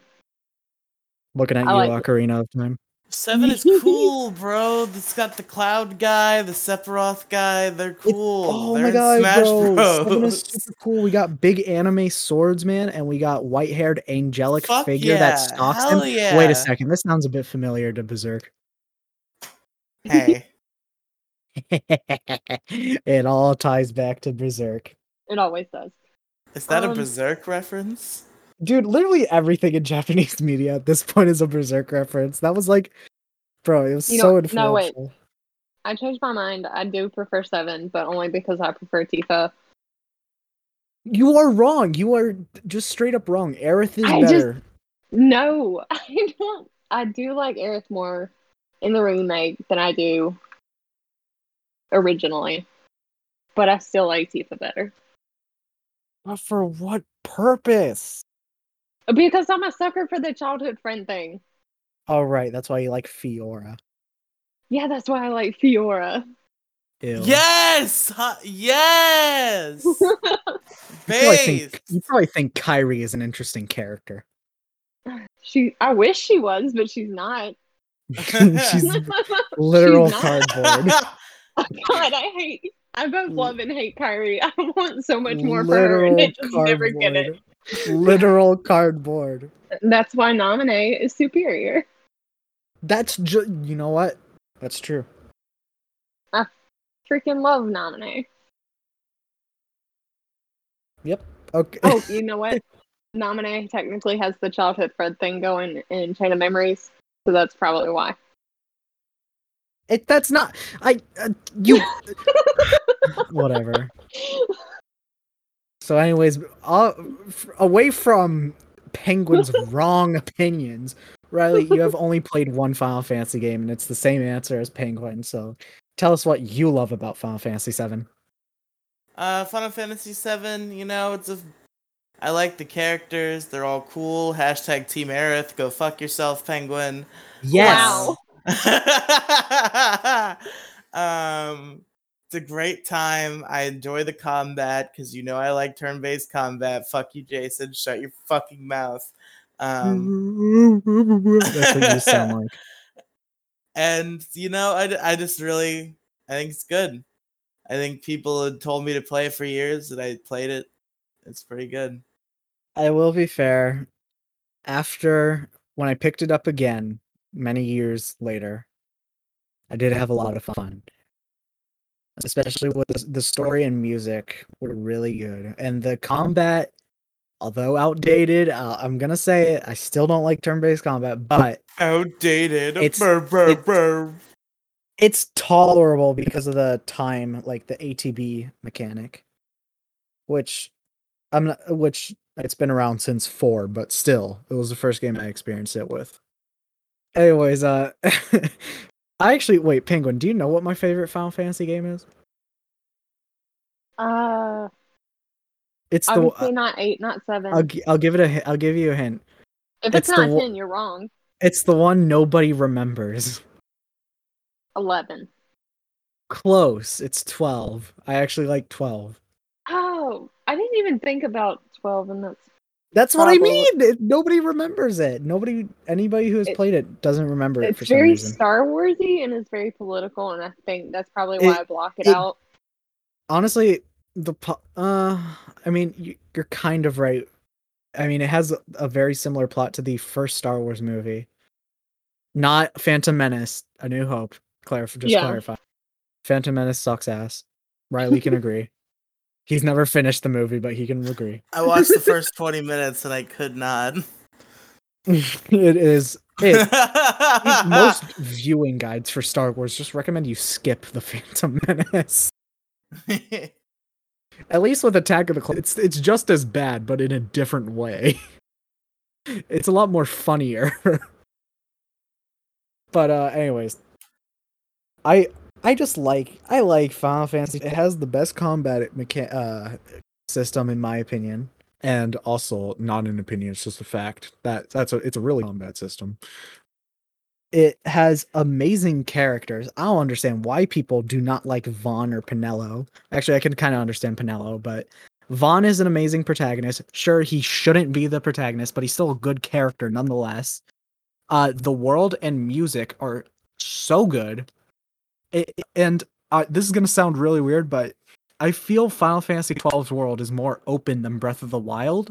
Looking at I you, like- Ocarina of Time. Seven is cool, bro. It's got the Cloud guy, the Sephiroth guy. They're cool. Oh They're my god, Smash bro! Seven is super cool. We got big anime swordsman, and we got white-haired angelic Fuck figure yeah, that stalks hell him. yeah. Wait a second, this sounds a bit familiar to Berserk. Hey, it all ties back to Berserk. It always does. is that a Um, Berserk reference? Dude, literally everything in Japanese media at this point is a Berserk reference. That was like, bro, it was You so know- influential. no, wait. I changed my mind. I do prefer 7, but only because I prefer Tifa. You are wrong. You are just straight up wrong. Aerith is I just- better. No, I don't. I do like Aerith more in the remake than I do originally, but I still like Tifa better But for what purpose? Because I'm a sucker for the childhood friend thing. Oh, right. That's why you like Fiora. Yeah, that's why I like Fiora. Ew. Yes, huh, yes, You probably, think, you probably think Kairi is an interesting character. she, I wish she was, but she's not. She's literal She's not. cardboard. God, I hate. I both love and hate Kairi. I want so much more Literal for her, and I just never get it. Literal cardboard. That's why Namine is superior. That's just, you know what? That's true. I freaking love Namine. Yep. Okay. Oh, you know what? Namine technically has the childhood Fred thing going in Chain of Memories, so that's probably why. It, that's not. I. Uh, you. whatever. So, anyways, uh, f- away from Penguin's wrong opinions, Riley, you have only played one Final Fantasy game, and it's the same answer as Penguin. So, tell us what you love about Final Fantasy VII. Uh, Final Fantasy VII. You know, it's a. I like the characters. They're all cool. Hashtag Team Aerith. Go fuck yourself, Penguin. Yes. Wow. um, it's a great time. I enjoy the combat because you know I like turn-based combat. Fuck you, Jason. Shut your fucking mouth. Um, That's what you sound like. and you know, I, I just really I think it's good. I think people had told me to play it for years, and I played it. It's pretty good. I will be fair. After when I picked it up again many years later, I did have a lot of fun. Especially with the, story and music were really good. And the combat, although outdated, uh, I'm going to say it, I still don't like turn based combat, but Outdated. It's- Brr, brr, it's- brr. it's tolerable because of the time, like the ATB mechanic. which I'm not which it's been around since 4, but still, it was the first game I experienced it with. Anyways, uh I actually wait, Penguin, do you know what my favorite Final Fantasy game is? Uh, It's the obviously not eight, not 7 I'll I'll give it a I'll give you a hint. if it's it's, the not one- ten, you're wrong. It's the one nobody remembers. Eleven. Close. It's 12. I actually like 12. Oh, I didn't even think about twelve, and that's That's what I mean. It, nobody remembers it. Nobody, anybody who has It- played it doesn't remember it it's for some very reason. Star Warsy and it's very political, and I think that's probably It- why I block it, it- out. Honestly, the uh, I mean, you, you're kind of right. I mean, it has a, a very similar plot to the first Star Wars movie, not Phantom Menace: A New Hope. Clarify, just Yeah. clarify. Phantom Menace sucks ass. Riley can agree. He's never finished the movie, but he can agree. I watched the first 20 minutes and I could not. it is. It, most viewing guides for Star Wars just recommend you skip the Phantom Menace. At least with Attack of the Clones, it's it's just as bad, but in a different way. it's a lot more funnier. but uh, anyways, I I just like I like Final Fantasy. It has the best combat mecha- uh, system in my opinion, and also not an opinion. It's just a fact that that's a it's a really combat system. It has amazing characters. I don't understand why people do not like Vaan or Penelo. Actually, I can kind of understand Penelo, but Vaan is an amazing protagonist. Sure, he shouldn't be the protagonist, but he's still a good character nonetheless. Uh, the world and music are so good. It, and uh, this is gonna sound really weird, but I feel Final Fantasy XII's world is more open than Breath of the Wild,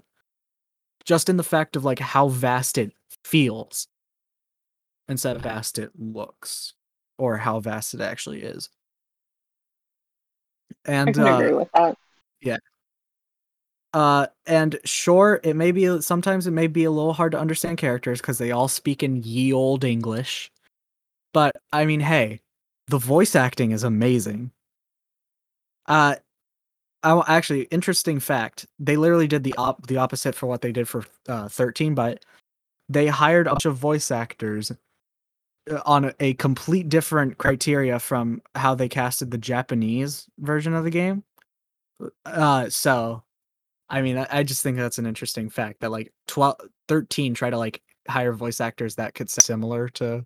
just in the fact of like how vast it feels instead of vast it looks, or how vast it actually is. I And can uh, agree with that. uh, and sure, it may be sometimes it may be a little hard to understand characters because they all speak in ye old English. But I mean, hey, the voice acting is amazing. Uh, I actually interesting fact. They literally did the op the opposite for what they did for uh, thirteen, but they hired a bunch of voice actors uh, on a, a complete different criteria from how they casted the Japanese version of the game. Uh, so I mean, I, I just think that's an interesting fact that like 12, 13 try to like hire voice actors that could sound similar to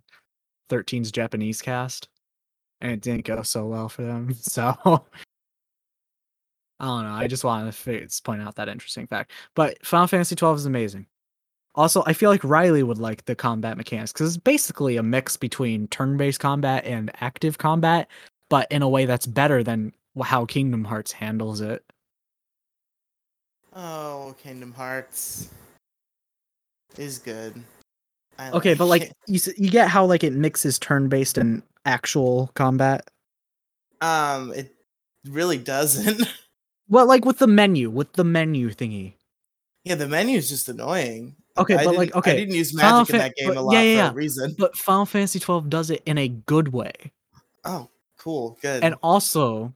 13's Japanese cast, and it didn't go so well for them. So I don't know. I just wanted to point out that interesting fact. But Final Fantasy 12 is amazing. Also, I feel like Riley would like the combat mechanics because it's basically a mix between turn-based combat and active combat, but in a way that's better than how Kingdom Hearts handles it. oh, Kingdom Hearts is good. I Okay, but like it. you you get how like it mixes turn-based and actual combat. um, it really doesn't. Well, like with the menu, with the menu thingy. yeah, the menu is just annoying. Okay, I but like okay, I didn't use Final magic in that game a lot yeah, yeah, for a reason. but Final Fantasy 12 does it in a good way. Oh, cool, good. And also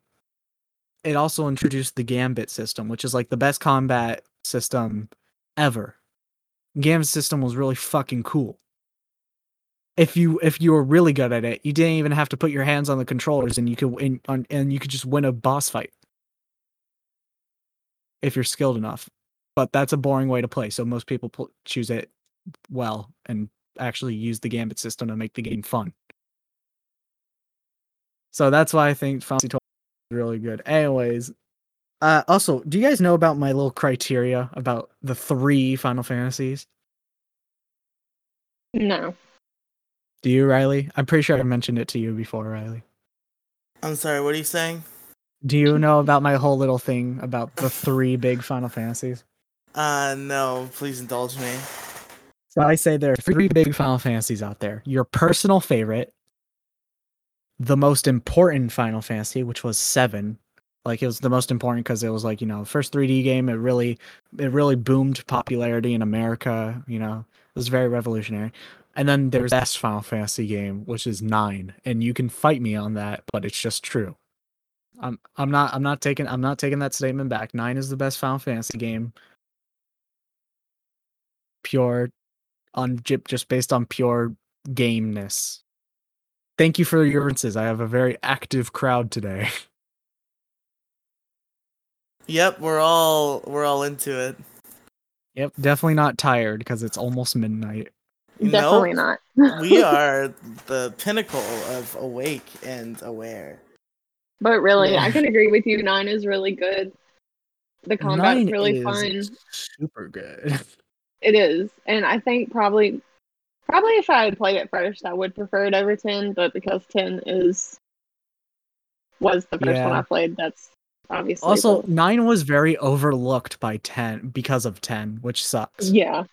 it also introduced the Gambit system, which is like the best combat system ever. Gambit system was really fucking cool. If you if you were really good at it, you didn't even have to put your hands on the controllers and you could and, and you could just win a boss fight. If you're skilled enough. But that's a boring way to play, so most people pl- choose it well and actually use the Gambit system to make the game fun. So that's why I think Final Fantasy 12 is really good. Anyways, uh, also, do you guys know about my little criteria about the three Final Fantasies? No. Do you, Riley? I'm pretty sure I mentioned it to you before, Riley. I'm sorry, what are you saying? Do you know about my whole little thing about the three big Final Fantasies? Uh, no, please indulge me. So I say there are three big Final Fantasies out there. Your personal favorite, the most important Final Fantasy, which was seven. Like it was the most important because it was like you know first 3D game. It really it really boomed popularity in America. You know it was very revolutionary. And then there's S Final Fantasy game, which is nine, and you can fight me on that, but it's just true. I'm I'm not I'm not taking I'm not taking that statement back. Nine is the best Final Fantasy game. Pure on just based on pure gameness. Thank you for your references. I have a very active crowd today. Yep, we're all we're all into it. Yep, definitely not tired because it's almost midnight. Definitely Nope. not. we are the pinnacle of awake and aware. But really, Yeah. I can agree with you. Nine is really good. The combat's Nine really is fun. Super good. It is, and I think probably, probably if I had played it first, I would prefer it over ten. But because ten is was the first one I played, that's obviously Also, the- nine was very overlooked by ten because of ten, which sucks. yeah,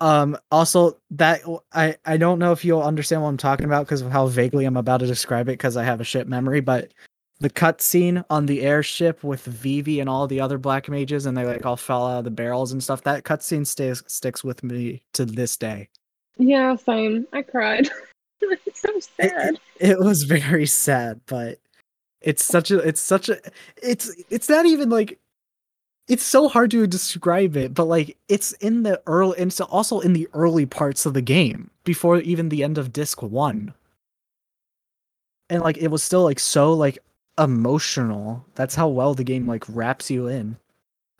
Um. Also, that I I don't know if you'll understand what I'm talking about because of how vaguely I'm about to describe it because I have a shit memory. But the cutscene on the airship with Vivi and all the other black mages, and they like all fell out of the barrels and stuff. That cutscene stays sticks with me to this day. yeah, same. I cried. it's so sad. It was very sad, but it's such a it's such a it's it's not even like it's so hard to describe it, but like it's in the early it's also in the early parts of the game before even the end of disc 1. And like it was still like so like emotional. That's how well the game like wraps you in.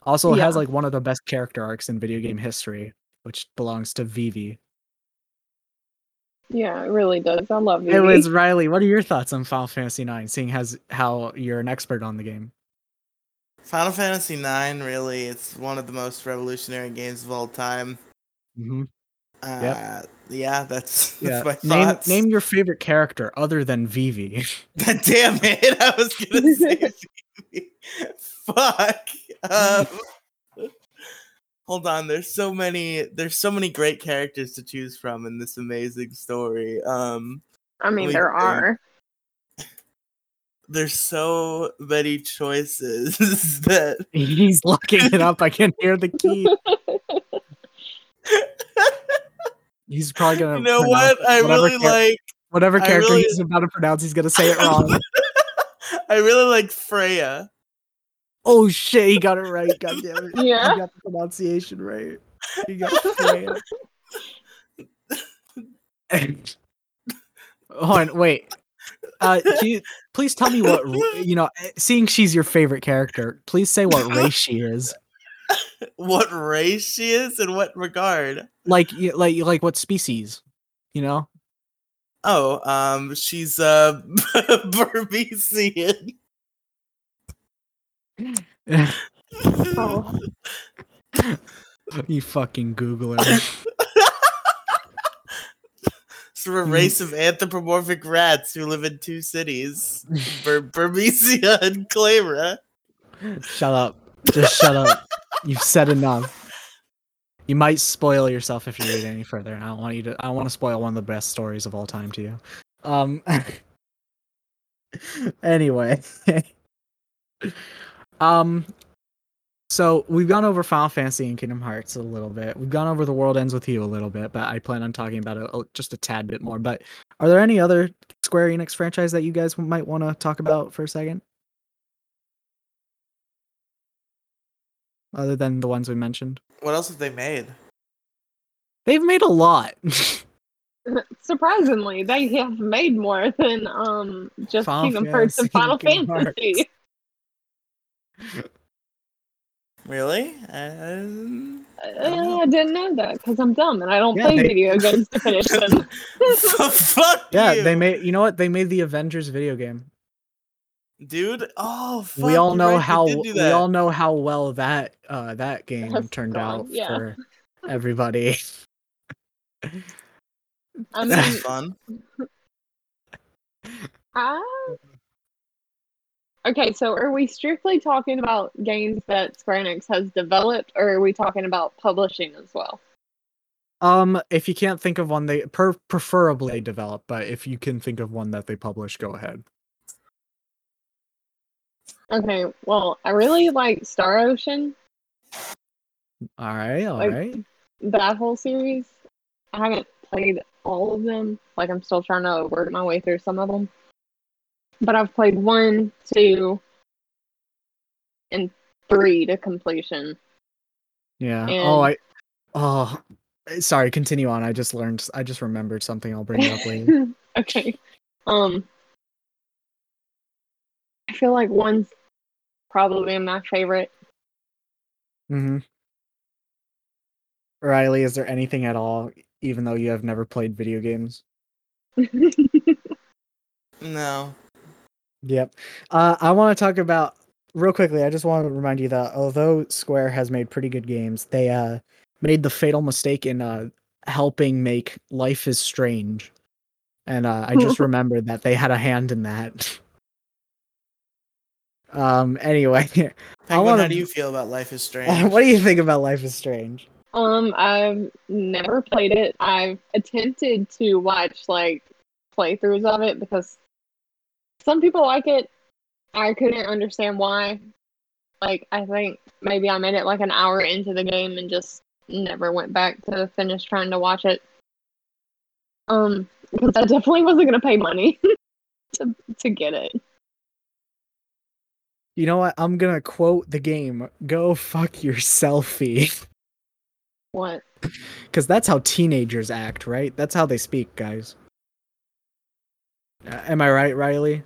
Also it has like one of the best character arcs in video game history, which belongs to Vivi. Yeah, it really does. I love it. It was Riley. What are your thoughts on Final Fantasy IX? Seeing as how you're an expert on the game. Final Fantasy IX, really, it's one of the most revolutionary games of all time. Mm-hmm. Uh, Yeah, that's, Yeah. that's my Name thoughts. name your favorite character other than Vivi. Damn it! I was gonna say, Phoebe. fuck. Um, hold on. There's so many. There's so many great characters to choose from in this amazing story. Um, I mean, we there think- are. there's so many choices that He's looking it up. I can't hear the key. He's probably gonna. you know what I really char- like. Whatever character really- he's about to pronounce, he's gonna say it wrong. I really like Freya. Oh shit! He got it right. God damn it! Yeah. He got the pronunciation right. He got Freya. Hold on, wait. Uh, can you please tell me what you know? eh, Seeing she's your favorite character, please say what race she is. What race she is in what regard? Like, like, like what species? You know? Oh, um, she's uh Burmecian. Oh. you fucking Googler. It's from a race of anthropomorphic rats who live in two cities, Bur- Burmecia and Cleyra. shut up. Just shut up. You've said enough. You might spoil yourself if you read any further, and I don't want you to. I don't want to spoil one of the best stories of all time to you. Um. anyway. um. So we've gone over Final Fantasy and Kingdom Hearts a little bit. We've gone over The World Ends with You a little bit, but I plan on talking about it just a tad bit more. But are there any other Square Enix franchise that you guys might want to talk about for a second? Other than the ones we mentioned, What else have they made? they've made a lot. Surprisingly, they have made more than um just Final Kingdom Hearts and Final Kingdom Fantasy. Really? Um, Uh, I didn't know that because I'm dumb and I don't Yeah, play they- video games to finish them. fuck yeah, you, they made. You know what? They made the Avengers video game. dude. Oh, fuck, we all know right, how we all know how well that uh that game Has turned gone, out yeah. for everybody. I This mean, is fun. I... Okay, so are we strictly talking about games that Square Enix has developed, or are we talking about publishing as well? um, if you can't think of one, they per- preferably develop, but if you can think of one that they publish, go ahead. Okay, well, I really like Star Ocean, All right, all Like- right. that whole series. I haven't played all of them. Like, I'm still trying to work my way through some of them. But I've played one, two, and three to completion. Yeah. And- Oh, I. Oh, sorry. Continue on. I just learned. I just remembered something. I'll bring it up later. okay. Um, I feel like one's probably my favorite. mm-hmm. Riley, is there anything at all, even though you have never played video games? No. Yep. Uh, I want to talk about real quickly. I just want to remind you that although Square has made pretty good games, they uh made the fatal mistake in uh helping make Life is Strange, and uh, I just remembered that they had a hand in that. um. Anyway, Penguin, wanna- how do you feel about Life is Strange? what do you think about Life is Strange? um, I've never played it. I've attempted to watch like playthroughs of it because some people like it. I couldn't understand why. Like, I think maybe I made it like an hour into the game and just never went back to finish trying to watch it. Um, because I definitely wasn't gonna pay money to to get it. You know what? I'm gonna quote the game. Go fuck your selfie. What? Because that's how teenagers act, right? That's how they speak, guys. Uh, am I right, Riley?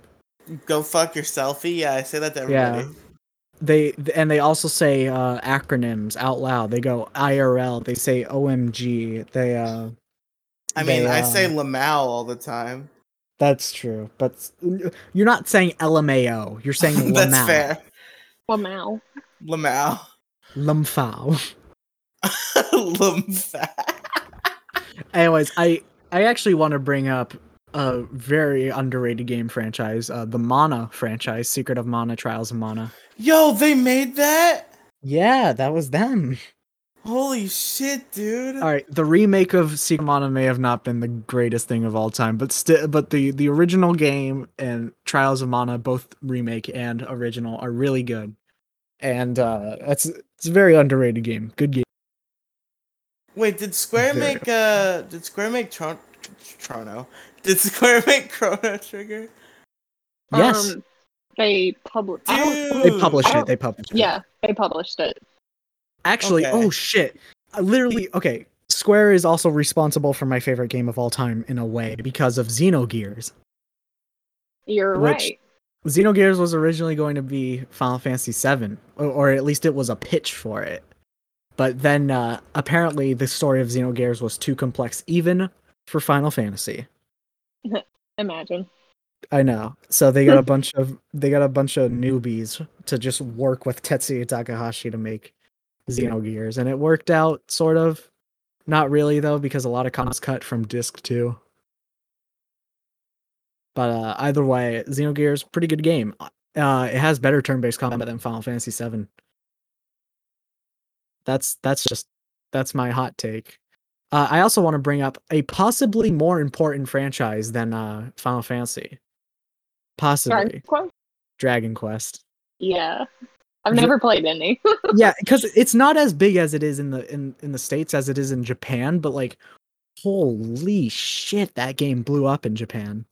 Go fuck your selfie. Yeah, I say that to everybody. Yeah. They and they also say uh, acronyms out loud. They go IRL. They say OMG. They uh, I mean, They, I uh, say Lamau all the time. that's true. But you're not saying LMAO. You're saying That's Lamau. fair. Well, Mal. Lamau. Lumfao. Lamfa. Anyways, I I actually want to bring up a very underrated game franchise, uh, the Mana franchise, Secret of Mana, Trials of Mana. Yo, they made that? Yeah, that was them. Holy shit, dude. All right, the remake of Secret of Mana may have not been the greatest thing of all time, but still, but the the original game and Trials of Mana, both remake and original, are really good. And uh, that's it's a very underrated game. Good game. Wait, did Square make uh did Square make Tron Trono? Did Square make Chrono Trigger? Yes, Um, they published. They published it. They published it. Yeah, they published it. Actually, Okay. oh shit. I literally, okay. Square is also responsible for my favorite game of all time in a way because of Xenogears. You're Which- right. Xenogears was originally going to be Final Fantasy VII, or, or at least it was a pitch for it. But then uh, apparently the story of Xenogears was too complex even for Final Fantasy. Imagine. I know. So they got a bunch of they got a bunch of newbies to just work with Tetsuya Takahashi to make Xenogears, and it worked out sort of. Not really though, because a lot of content cut from disc two. But uh, either way, Xenogears pretty good game. Uh, it has better turn-based combat than Final Fantasy VII. That's that's just that's my hot take. Uh, I also want to bring up a possibly more important franchise than uh, Final Fantasy. Possibly Dragon Quest? Dragon Quest. Yeah. I've never played any. yeah, because it's not as big as it is in the in in the states as it is in Japan, but like, holy shit, that game blew up in Japan.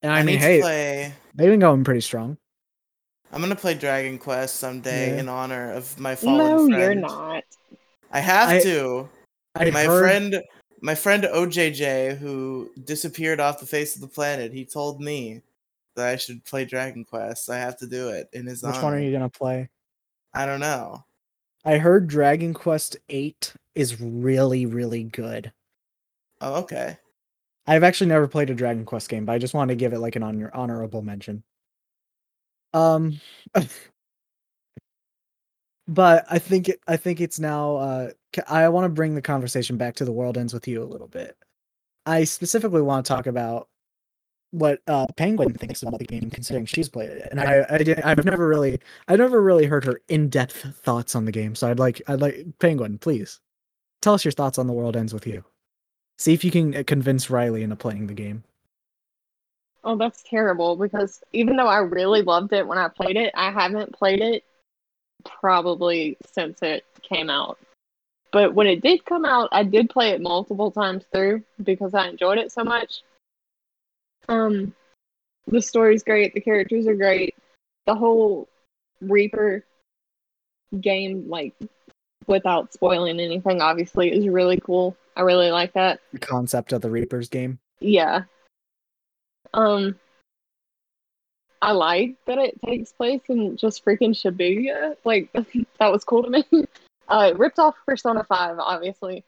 And I, mean, need to hey, play they've been going pretty strong. I'm gonna play Dragon Quest someday Yeah. in honor of my fallen no, friend. you're not. I have I- to. I my heard, friend my friend OJJ who disappeared off the face of the planet, he told me that I should play Dragon Quest. I have to do it in his which honor. one are you gonna play? I don't know. I heard Dragon Quest Eight is really really good. Oh, okay. I've actually never played a Dragon Quest game, but I just wanted to give it like an honor- honorable mention. Um, but I think I think it's now. Uh, I want to bring the conversation back to the world ends with you a little bit. I specifically want to talk about what uh, Penguin thinks about the game, considering she's played it, and I, I did, I've never really, I never really heard her in-depth thoughts on the game. So I'd like, I'd like Penguin, please tell us your thoughts on the world ends with you. See if you can uh, convince Riley into playing the game. Oh, that's terrible because even though I really loved it when I played it, I haven't played it probably since it came out. But when it did come out, I did play it multiple times through because I enjoyed it so much. Um the story's great, the characters are great, the whole Reaper game, like without spoiling anything, obviously, is really cool. I really like that. The concept of the Reapers game. Yeah. Um I like that it takes place in just freaking Shibuya. Like that was cool to me. Uh it ripped off Persona 5, obviously.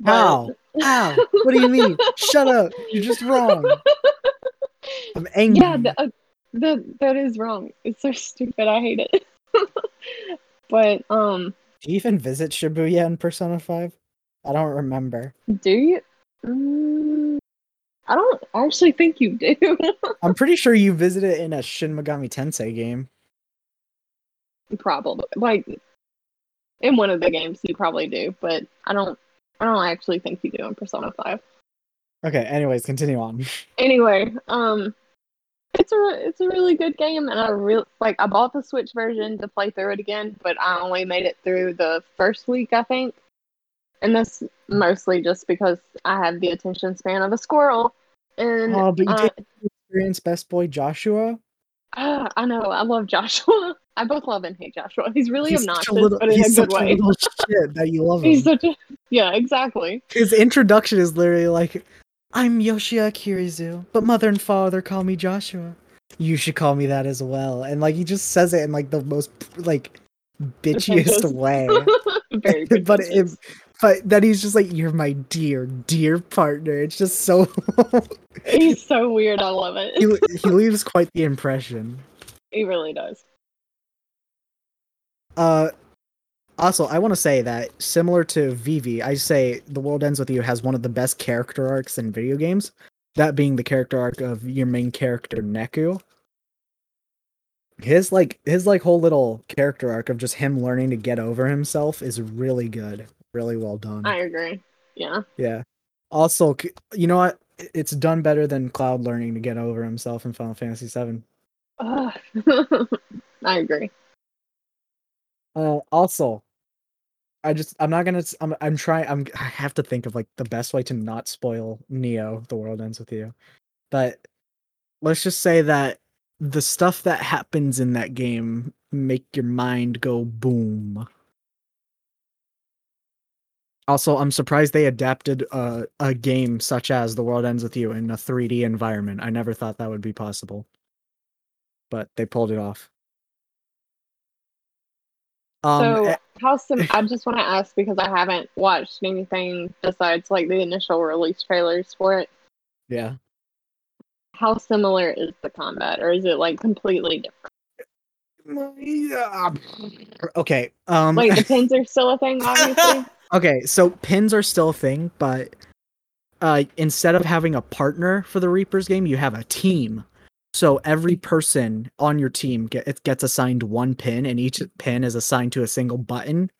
But- How? How? What do you mean? Shut up! You're just wrong. I'm angry. Yeah, the, uh, the, that is wrong. It's so stupid. I hate it. but um Do you even visit Shibuya in Persona 5? I don't remember. do you mm, I don't actually think you do. I'm pretty sure you visited in a Shin Megami Tensei game. probably. Like in one of the games you probably do, but I don't I don't actually think you do in Persona 5. Okay, anyways, continue on. anyway, um, it's a it's a really good game, and I really like. I bought the Switch version to play through it again, but I only made it through the first week, I think, and that's mostly just because I have the attention span of a squirrel. And Oh, but you uh, experience Best Boy Joshua? ah, I know I love Joshua. I both love and hate Joshua. He's really He's obnoxious, a little, but in a he's good such a way. little shit that you love him. He's such a yeah, exactly. His introduction is literally like, I'm Yoshiya Kiryu, but mother and father call me Joshua. You should call me that as well. And like he just says it in like the most like bitchiest way. Very but it. But then he's just like, You're my dear, dear partner. It's just so He's so weird. I love it. he, he leaves quite the impression. He really does. Uh also, I want to say that similar to Vivi, I say The World Ends With You has one of the best character arcs in video games. That being the character arc of your main character Neku. His like his like whole little character arc of just him learning to get over himself is really good. Really well done. I agree. Yeah. Yeah. Also, you know what? It's done better than Cloud learning to get over himself in Final Fantasy VII. I agree. Uh, also, I just I'm not gonna I'm I'm trying I'm I have to think of like the best way to not spoil Neo. The world ends with you, but let's just say that the stuff that happens in that game make your mind go boom. Also, I'm surprised they adapted a, a game such as The World Ends With You in a 3D environment. I never thought that would be possible. But they pulled it off. Um, so, eh, how sim? I just want to ask because I haven't watched anything besides like the initial release trailers for it. yeah. How similar is the combat, or is it like completely different? Okay. Um Like the pins are still a thing, obviously. Okay, so pins are still a thing, but uh instead of having a partner for the Reapers game, you have a team. So every person on your team get, it gets assigned one pin and each pin is assigned to a single button.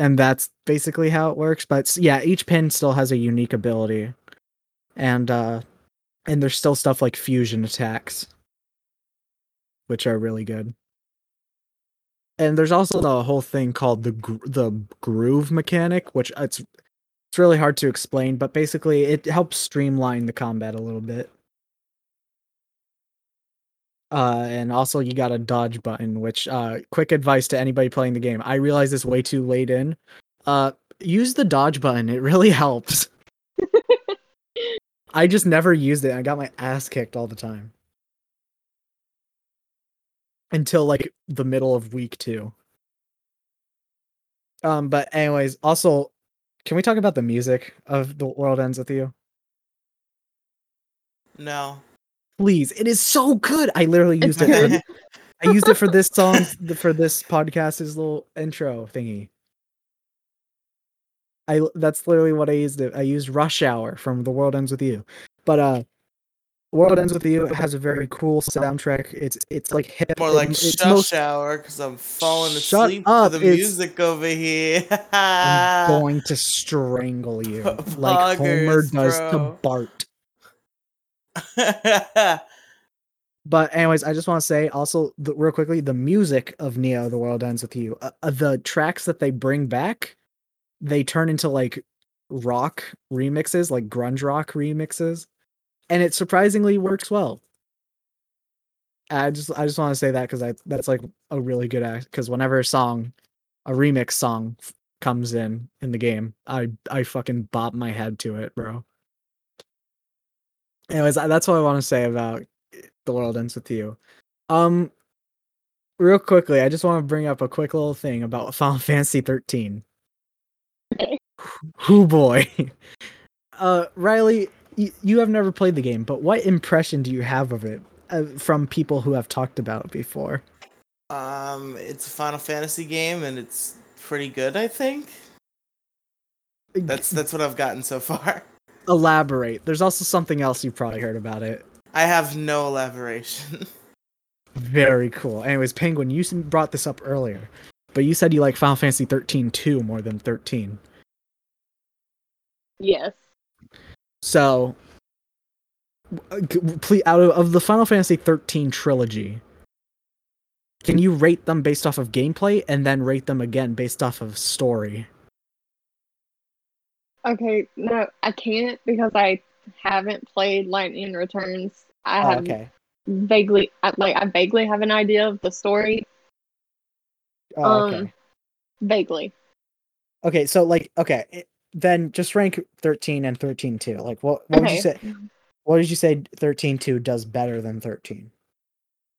And that's basically how it works, but yeah, each pin still has a unique ability. And uh and there's still stuff like fusion attacks which are really good. And there's also the whole thing called the gr- the groove mechanic, which it's it's really hard to explain, but basically it helps streamline the combat a little bit. Uh, and also you got a dodge button, which uh, quick advice to anybody playing the game. I realize this way too late in. Uh, use the dodge button; it really helps. I just never used it. I got my ass kicked all the time until like the middle of week two. Um, but anyways, also, can we talk about the music of The World Ends With You? No. Please, it is so good. I literally used It's it. For, I used it for this song, for this podcast's little intro thingy. I that's literally what I used it. I used Rush Hour from The World Ends With You, but uh, World Ends With You has a very cool soundtrack. It's it's like hip. More like shut most- shower because I'm falling Shut asleep up, to the it's- music over here. I'm going to strangle you like Homer does bro. to Bart. But anyways, I just want to say also the, real quickly the music of Neo: The World Ends with You. Uh, uh, the tracks that they bring back, they turn into like rock remixes, like grunge rock remixes, and it surprisingly works well. I just I just want to say that because I that's like a really good act. Because whenever a song, a remix song f- comes in in the game, I I fucking bop my head to it, bro. Anyways, that's what I want to say about the world ends with you. Um, real quickly, I just want to bring up a quick little thing about Final Fantasy 13. Okay. Who boy. Uh, Riley, you, you have never played the game, but what impression do you have of it uh, from people who have talked about it before? Um, it's a Final Fantasy game, and it's pretty good. I think that's that's what I've gotten so far. elaborate. There's also something else you've probably heard about it. I have no elaboration. Very cool. Anyways, Penguin, you brought this up earlier, but you said you like Final Fantasy 13 2 more than 13. Yes. So, uh, please, out of, of the Final Fantasy 13 trilogy, can you rate them based off of gameplay and then rate them again based off of story? Okay, no, I can't because I haven't played Lightning Returns. I Oh, have okay. vaguely, like, I vaguely have an idea of the story. Oh, okay. um, Vaguely. Okay, so like, okay, then just rank 13 and 13 2. Like, what, what would you say? What did you say 13 2 does better than 13?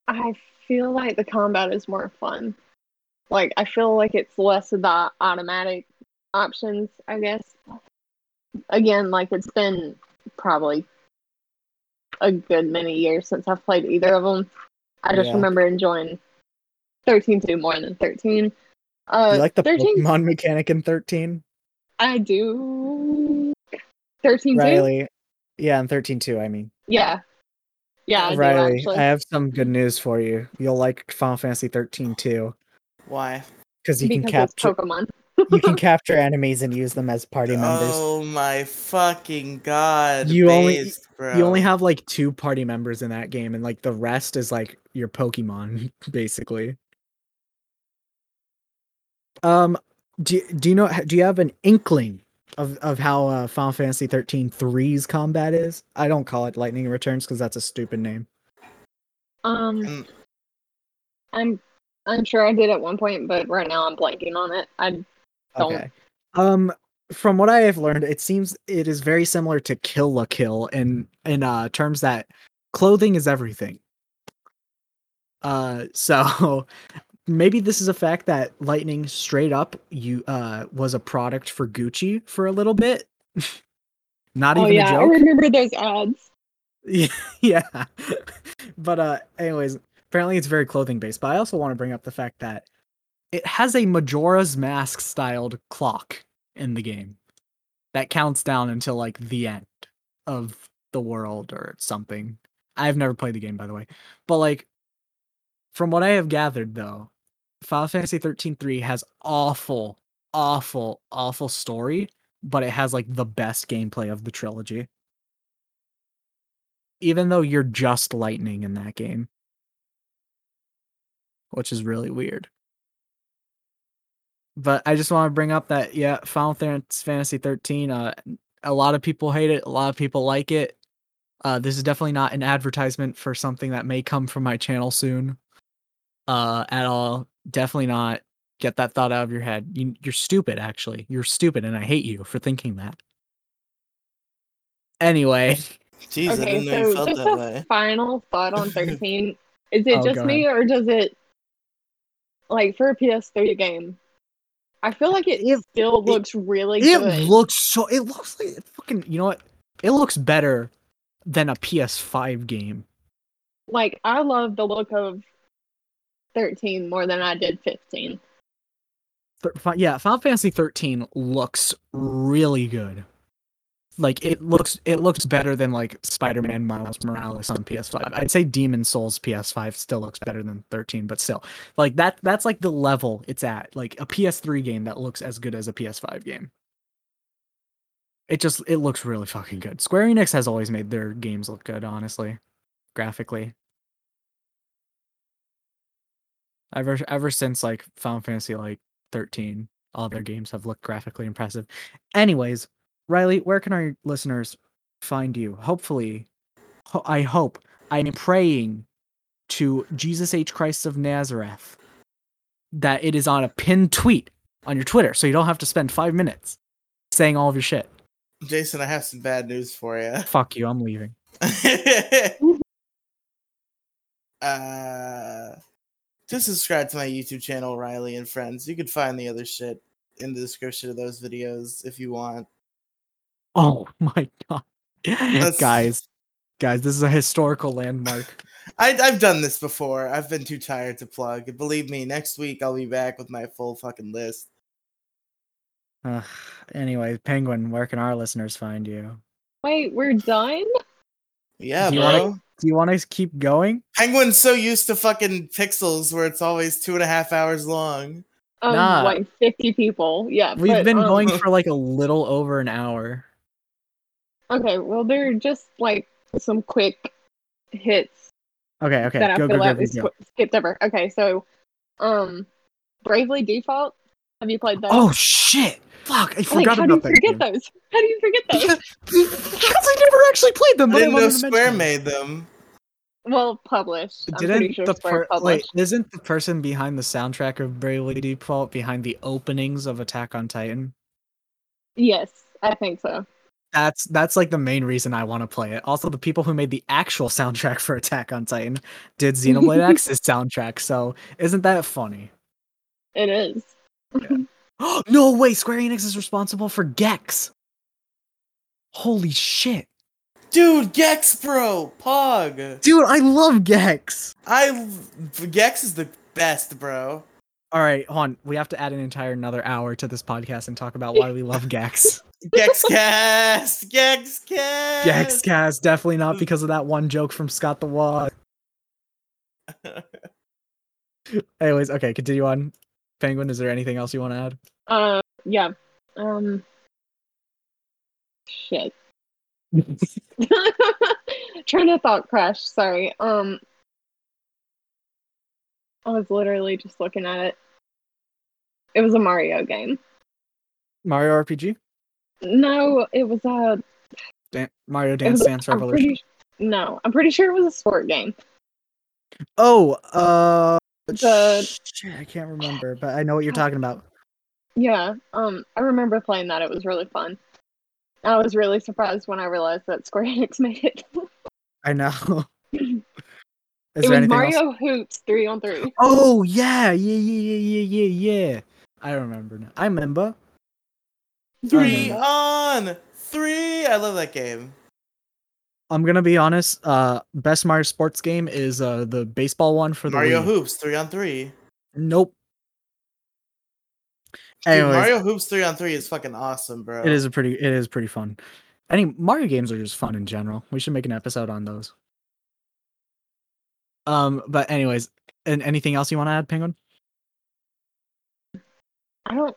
I feel like the combat is more fun. Like, I feel like it's less of the automatic options, I guess. Again, like, it's been probably a good many years since I've played either of them. I just Yeah. remember enjoying 13 2 more than 13. Uh, you like the 13 Pokemon mechanic in 13? I do. 13 2? Riley. Yeah, in 13 2, I mean. Yeah. Yeah, I Riley, actually. I have some good news for you. You'll like Final Fantasy 13 too, Why? because you can because it's capture Pokemon. you can capture enemies and use them as party members. Oh my fucking god! You only- bro. You only have like two party members in that game, and like the rest is like your Pokemon, basically. Um, do do you know? Do you have an inkling of of how uh, Final Fantasy 13 3's combat is? I don't call it Lightning Returns because that's a stupid name. Um, Mm. I'm I'm sure I did at one point, but right now I'm blanking on it. I don't. Okay. Um, from what I have learned, it seems it is very similar to Kill la Kill in in uh terms that clothing is everything. Uh, so maybe this is a fact that Lightning straight up you uh was a product for Gucci for a little bit. Not oh even yeah, a joke. I remember those ads. Yeah, yeah. but uh anyways, apparently it's very clothing based. But I also want to bring up the fact that it has a Majora's Mask styled clock in the game that counts down until like the end of the world or something. I've never played the game by the way. But like from what I have gathered though, Final Fantasy 13 3 has awful, awful, awful story, but it has like the best gameplay of the trilogy. Even though you're just lightning in that game. Which is really weird. But i just want to bring up that yeah final fantasy 13 uh a lot of people hate it a lot of people like it. Uh this is definitely not an advertisement for something that may come from my channel soon uh at all definitely not get that thought out of your head you, you're stupid actually you're stupid and i hate you for thinking that anyway Jeez, I okay, didn't know you so felt just that a way. final thought on 13. is it Oh, just go me, or does it like for a PS3 game? I feel like it, It- still it- looks really it good. looks so it looks like fucking you know what it looks better than a ps5 game like I love the look of 13 more than I did 15. Yeah final fantasy 13 looks really good. Like it looks it looks better than like spider-man miles morales on ps5 i'd say demon souls ps5 still looks better than 13 but still. Like that that's like the level it's at. Like a ps3 game that looks as good as a ps5 game. It just it looks really fucking good. Square enix has always made their games look good honestly graphically ever ever since like final fantasy like 13 all their games have looked graphically impressive anyways riley where can our listeners find you hopefully ho- I hope, I am praying to Jesus H. Christ of Nazareth that it is on a pinned tweet on your Twitter, so you don't have to spend five minutes saying all of your shit. Jason, I have some bad news for you. Fuck you, I'm leaving. uh, just subscribe to my YouTube channel, Riley and Friends. You can find the other shit in the description of those videos if you want. Oh my god. That's- guys, guys, this is a historical landmark. I, I've done this before. I've been too tired to plug. Believe me, next week I'll be back with my full fucking list. Ugh, anyway, Penguin, where can our listeners find you? Wait, we're done? Yeah, Do you bro. wanna- Do you want to keep going? Penguin's so used to fucking pixels where it's always two and a half hours long. Um, Nah. like 50 people. Yeah. We've but, been um, going for like a little over an hour. Okay, well, they're just like some quick hits Okay, okay, that I go, feel go, like go, we go, go. skipped over. Okay, so, um, Bravely Default. Have you played that? Oh shit! Fuck, I like, forgot how do you about that. forget game. those? How do you forget those? Because, because I never actually played them. I But I didn't know Square made them. well, published. I'm Didn't pretty sure the Square per- wait? Isn't the person behind the soundtrack of Bravely Default behind the openings of Attack on Titan? Yes, I think so. That's that's like the main reason I want to play it. Also, the people who made the actual soundtrack for Attack on Titan did Xenoblade X's soundtrack. So isn't that funny? It is. no way! Square Enix is responsible for Gex. Holy shit, Dude, Gex, bro, Pog. dude! I love Gex. I Gex is the best, bro. All right, hold on. We have to add an entire another hour to this podcast and talk about why we love Gex. Gex cast, Gex cast, Gex definitely not because of that one joke from Scott the Woz. Anyways, okay, continue on. Penguin, is there anything else you want to add? Uh, yeah. Um, shit. Trying to thought crash. Sorry. Um, I was literally just looking at it. It was a Mario game. Mario RPG? No, it was a. Dan- Mario Dance was, Dance I'm Revolution. pretty, no, I'm pretty sure it was a sport game. Oh, uh, The- shit, I can't remember, but I know what you're talking about. Yeah. Um, I remember playing that. It was really fun. I was really surprised when I realized that Square Enix made it. I know. Is it was Mario else? Hoops three on three. Oh yeah, yeah, yeah, yeah, yeah, yeah, yeah. I remember now. I remember. Three Okay. on three. I love that game. I'm gonna be honest. Uh, best Mario sports game is uh the baseball one for the Mario Wii. Hoops three on three. Nope. Dude, Mario Hoops three on three is fucking awesome, bro. it is a pretty. It is pretty fun. Any Mario games are just fun in general. We should make an episode on those. Um, but anyways, and anything else you want to add, Penguin? I don't.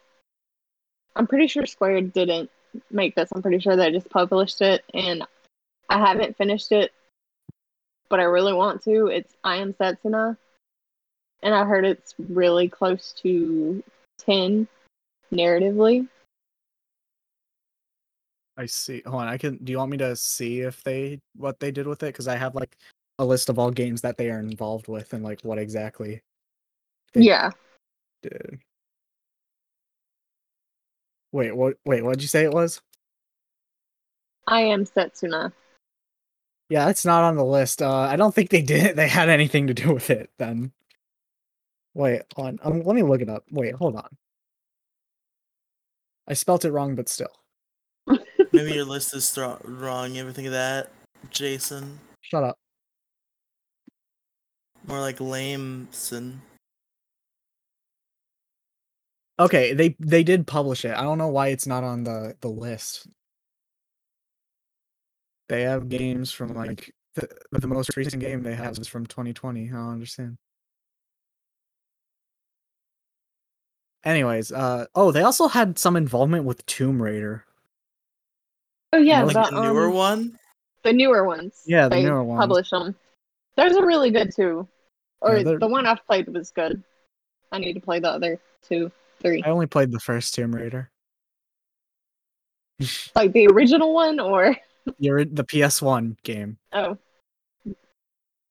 I'm pretty sure Square didn't make this. I'm pretty sure they just published it, and I haven't finished it, but I really want to. It's I Am Setsuna, and I heard it's really close to ten narratively. I see. Hold on. I can. Do you want me to see if they what they did with it? Because I have like a list of all games that they are involved with and like what exactly Yeah, did. Wait. What? Wait. What did you say it was? I Am Setsuna. Yeah, it's not on the list. Uh, I don't think they did. They had anything to do with it then. Wait, on. Um, let me look it up. Wait, hold on. I spelt it wrong, but still. Maybe your list is thro- wrong. You ever think of that, Jason? Shut up. More like lameson. Okay, they they did publish it. I don't know why it's not on the the list. They have games from like the, the most recent game they have is from 2020. I don't understand. Anyways, uh oh, they also had some involvement with Tomb Raider. Oh yeah, Like the, the newer um, one. the newer ones. Yeah, the they newer ones. Publish them. Those are really good too. Or Yeah, the one I've played was good. I need to play the other two, three. I only played the first Tomb Raider. Like the original one, or You're the PS1 game. oh,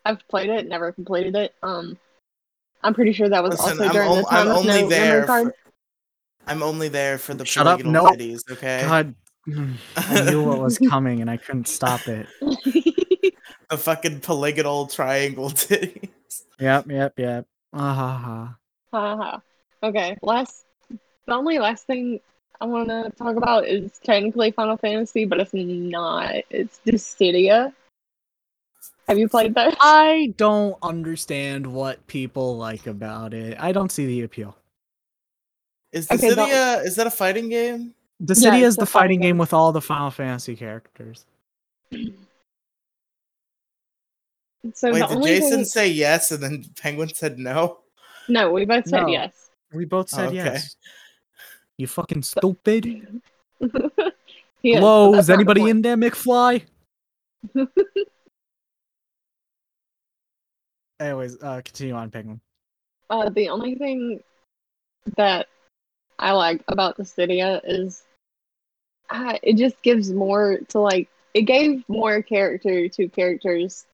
I've played it, never completed it. Um, I'm pretty sure that was Listen, also I'm, during the on- I'm time only no there. card. For, I'm only there for the Shut up, polygonal no. titties. Okay. God, I knew what was coming and I couldn't stop it. The fucking polygonal triangle titties. Yep, yep, yep. Ah ha ha. Haha. okay, last. The only last thing I want to talk about is technically Final Fantasy, but it's not. It's Dissidia. Have you played that? I don't understand what people like about it. I don't see the appeal. Is Okay, Dissidia? don't- Is that a fighting game? Dissidia Yeah, is the fighting fighting game game. with all the Final Fantasy characters. So Wait, did Jason thing... say yes and then Penguin said no? No, we both said No. yes. We both said okay. yes. You fucking stupid. He is, Hello, is not the anybody in there, McFly? Anyways, uh, continue on, Penguin. Uh, the only thing that I like about Dissidia is uh, it just gives more to like it gave more character to characters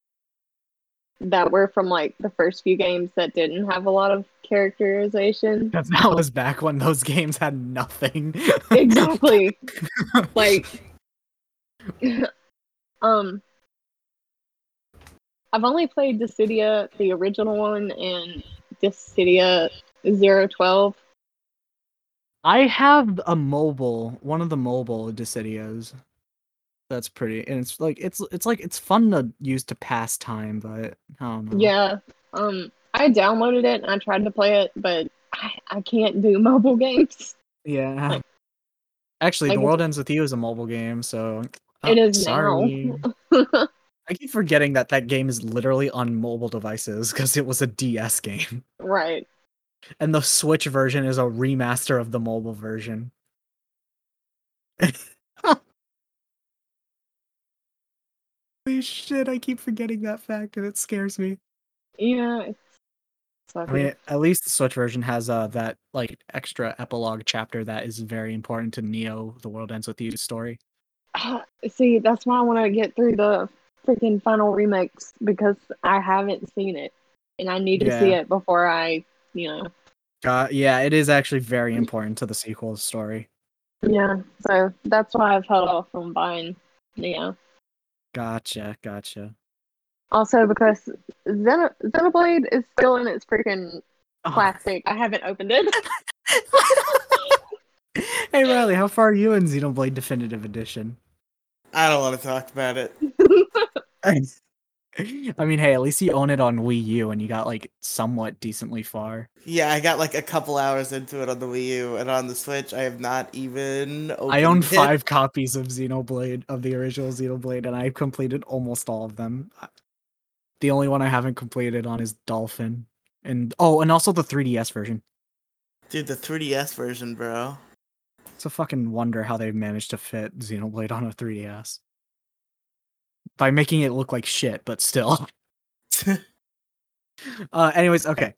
that were from like the first few games that didn't have a lot of characterization. Because that was back when those games had nothing. exactly. like um I've only played Dissidia, the original one, and Dissidia 012. I have a mobile, one of the mobile Dissidias. That's pretty, and it's like it's it's like it's fun to use to pass time, but I don't know. Yeah. Um I downloaded it and I tried to play it, but I, I can't do mobile games. yeah. Like- Actually, like The World Ends with You is a mobile game, so It Oh, is sorry. now. I keep forgetting that that game is literally on mobile devices because it was a DS game, right. and the Switch version is a remaster of the mobile version. Holy shit! I keep forgetting that fact, and it scares me. Yeah, it's I mean, at least the Switch version has uh that like extra epilogue chapter that is very important to Neo: The World Ends with You story. Ah, see, that's why I want to get through the freaking final remix because I haven't seen it and I need to see it before I, you know. Uh, yeah, it is actually very important to the sequel story. Yeah, so that's why I've held off from buying Neo. Gotcha, gotcha. Also, because Xeno- Xenoblade is still in its freaking Oh. plastic. I haven't opened it. hey Riley, how far are you in Xenoblade Definitive Edition? I don't want to talk about it. I mean, hey, at least you own it on Wii U and you got like somewhat decently far. Yeah, I got like a couple hours into it on the Wii U and on the Switch. I have not even. I own it. five copies of Xenoblade, of the original Xenoblade, and I've completed almost all of them. The only one I haven't completed on is Dolphin. And oh, and also the 3DS version. Dude, the 3DS version, bro. It's a fucking wonder how they've managed to fit Xenoblade on a 3DS. By making it look like shit, but still. uh anyways, okay.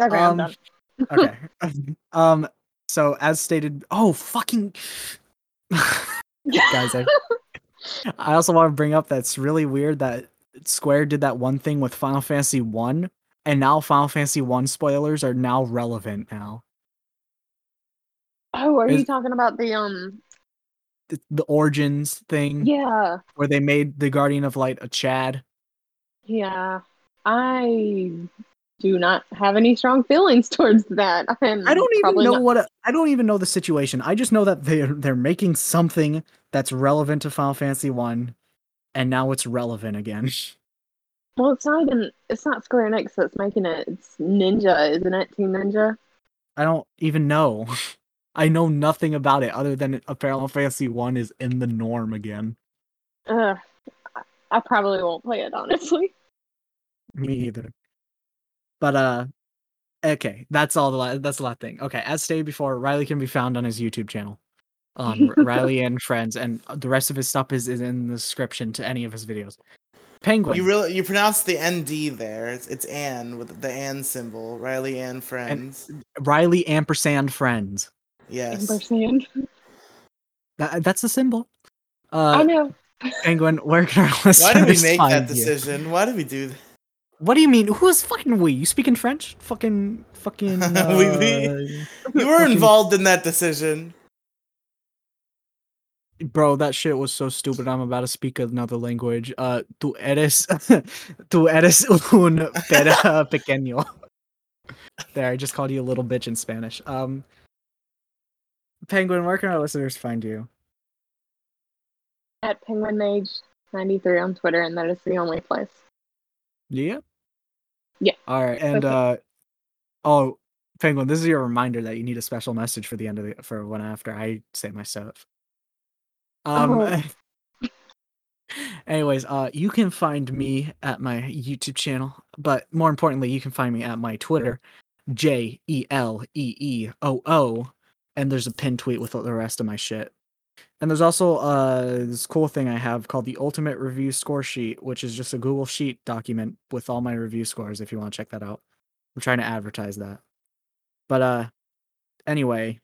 Okay, I'm Um, done. Okay. um so as stated, oh fucking guys, I, I also want to bring up that's really weird that Square did that one thing with Final Fantasy 1 and now Final Fantasy 1 spoilers are now relevant now. Oh, are you talking about the um? The, the Origins thing Yeah, where they made the Guardian of Light a Chad. yeah. I do not have any strong feelings towards that. I'm I don't even know not- what I don't even know the situation. I just know that they're they're making something that's relevant to Final Fantasy 1 and now it's relevant again. Well, it's not even. It's not Square Enix that's making it. It's Ninja, isn't it? Team Ninja. I don't even know. I know nothing about it other than a Final Fantasy 1 is in the norm again. Ugh. I- I probably won't play it honestly. Me either. But uh okay, that's all the la- that's the last thing. Okay, as stated before, Riley can be found on his YouTube channel. Um Riley and friends and the rest of his stuff is, is in the description to any of his videos. Penguin. You really you pronounce the ND there. It's, it's Ann with the Ann symbol. Riley Ann friends. Riley ampersand friends. Yes. Ampersand. That, that's the symbol. I Uh know. Penguin, where can our Why did we make find that you? decision? Why did we do that? What do you mean? Who's fucking we? You speaking French? Fucking fucking. Uh, Oui, oui. You were Fucking- involved in that decision. Bro, that shit was so stupid. I'm about to speak another language. Uh, tú eres, tú eres un pera pequeño. There, I just called you a little bitch in Spanish. Um, Penguin, where can our listeners find you? At Penguin Mage 93 on Twitter, and that is the only place. Yeah. Yeah. All right, and Okay. uh, oh, Penguin, this is your reminder that you need a special message for the end of the for when after I say my stuff. Um. Oh. Anyways, uh, you can find me at my YouTube channel, but more importantly, you can find me at my Twitter, J E L E E O O, and there's a pin tweet with the rest of my shit. And there's also uh this cool thing I have called the Ultimate Review Score Sheet, which is just a Google Sheet document with all my review scores. If you want to check that out, I'm trying to advertise that. But uh, anyway,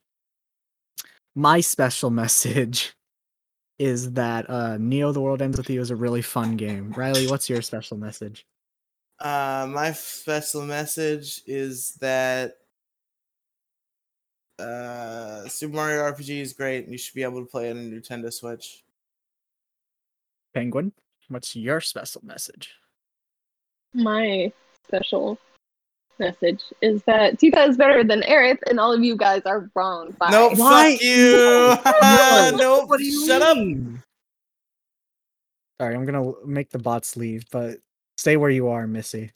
my special message is that uh Neo: The World Ends with You is a really fun game. Riley, what's your special message? Uh, my special message is that uh, Super Mario RPG is great. and You should be able to play it on a Nintendo Switch. Penguin, what's your special message? My special message is that Tifa is better than Aerith, and all of you guys are wrong. Bye. Nope, Why? fuck you. nope, What do you shut up. Sorry, I'm gonna make the bots leave, but stay where you are, Missy.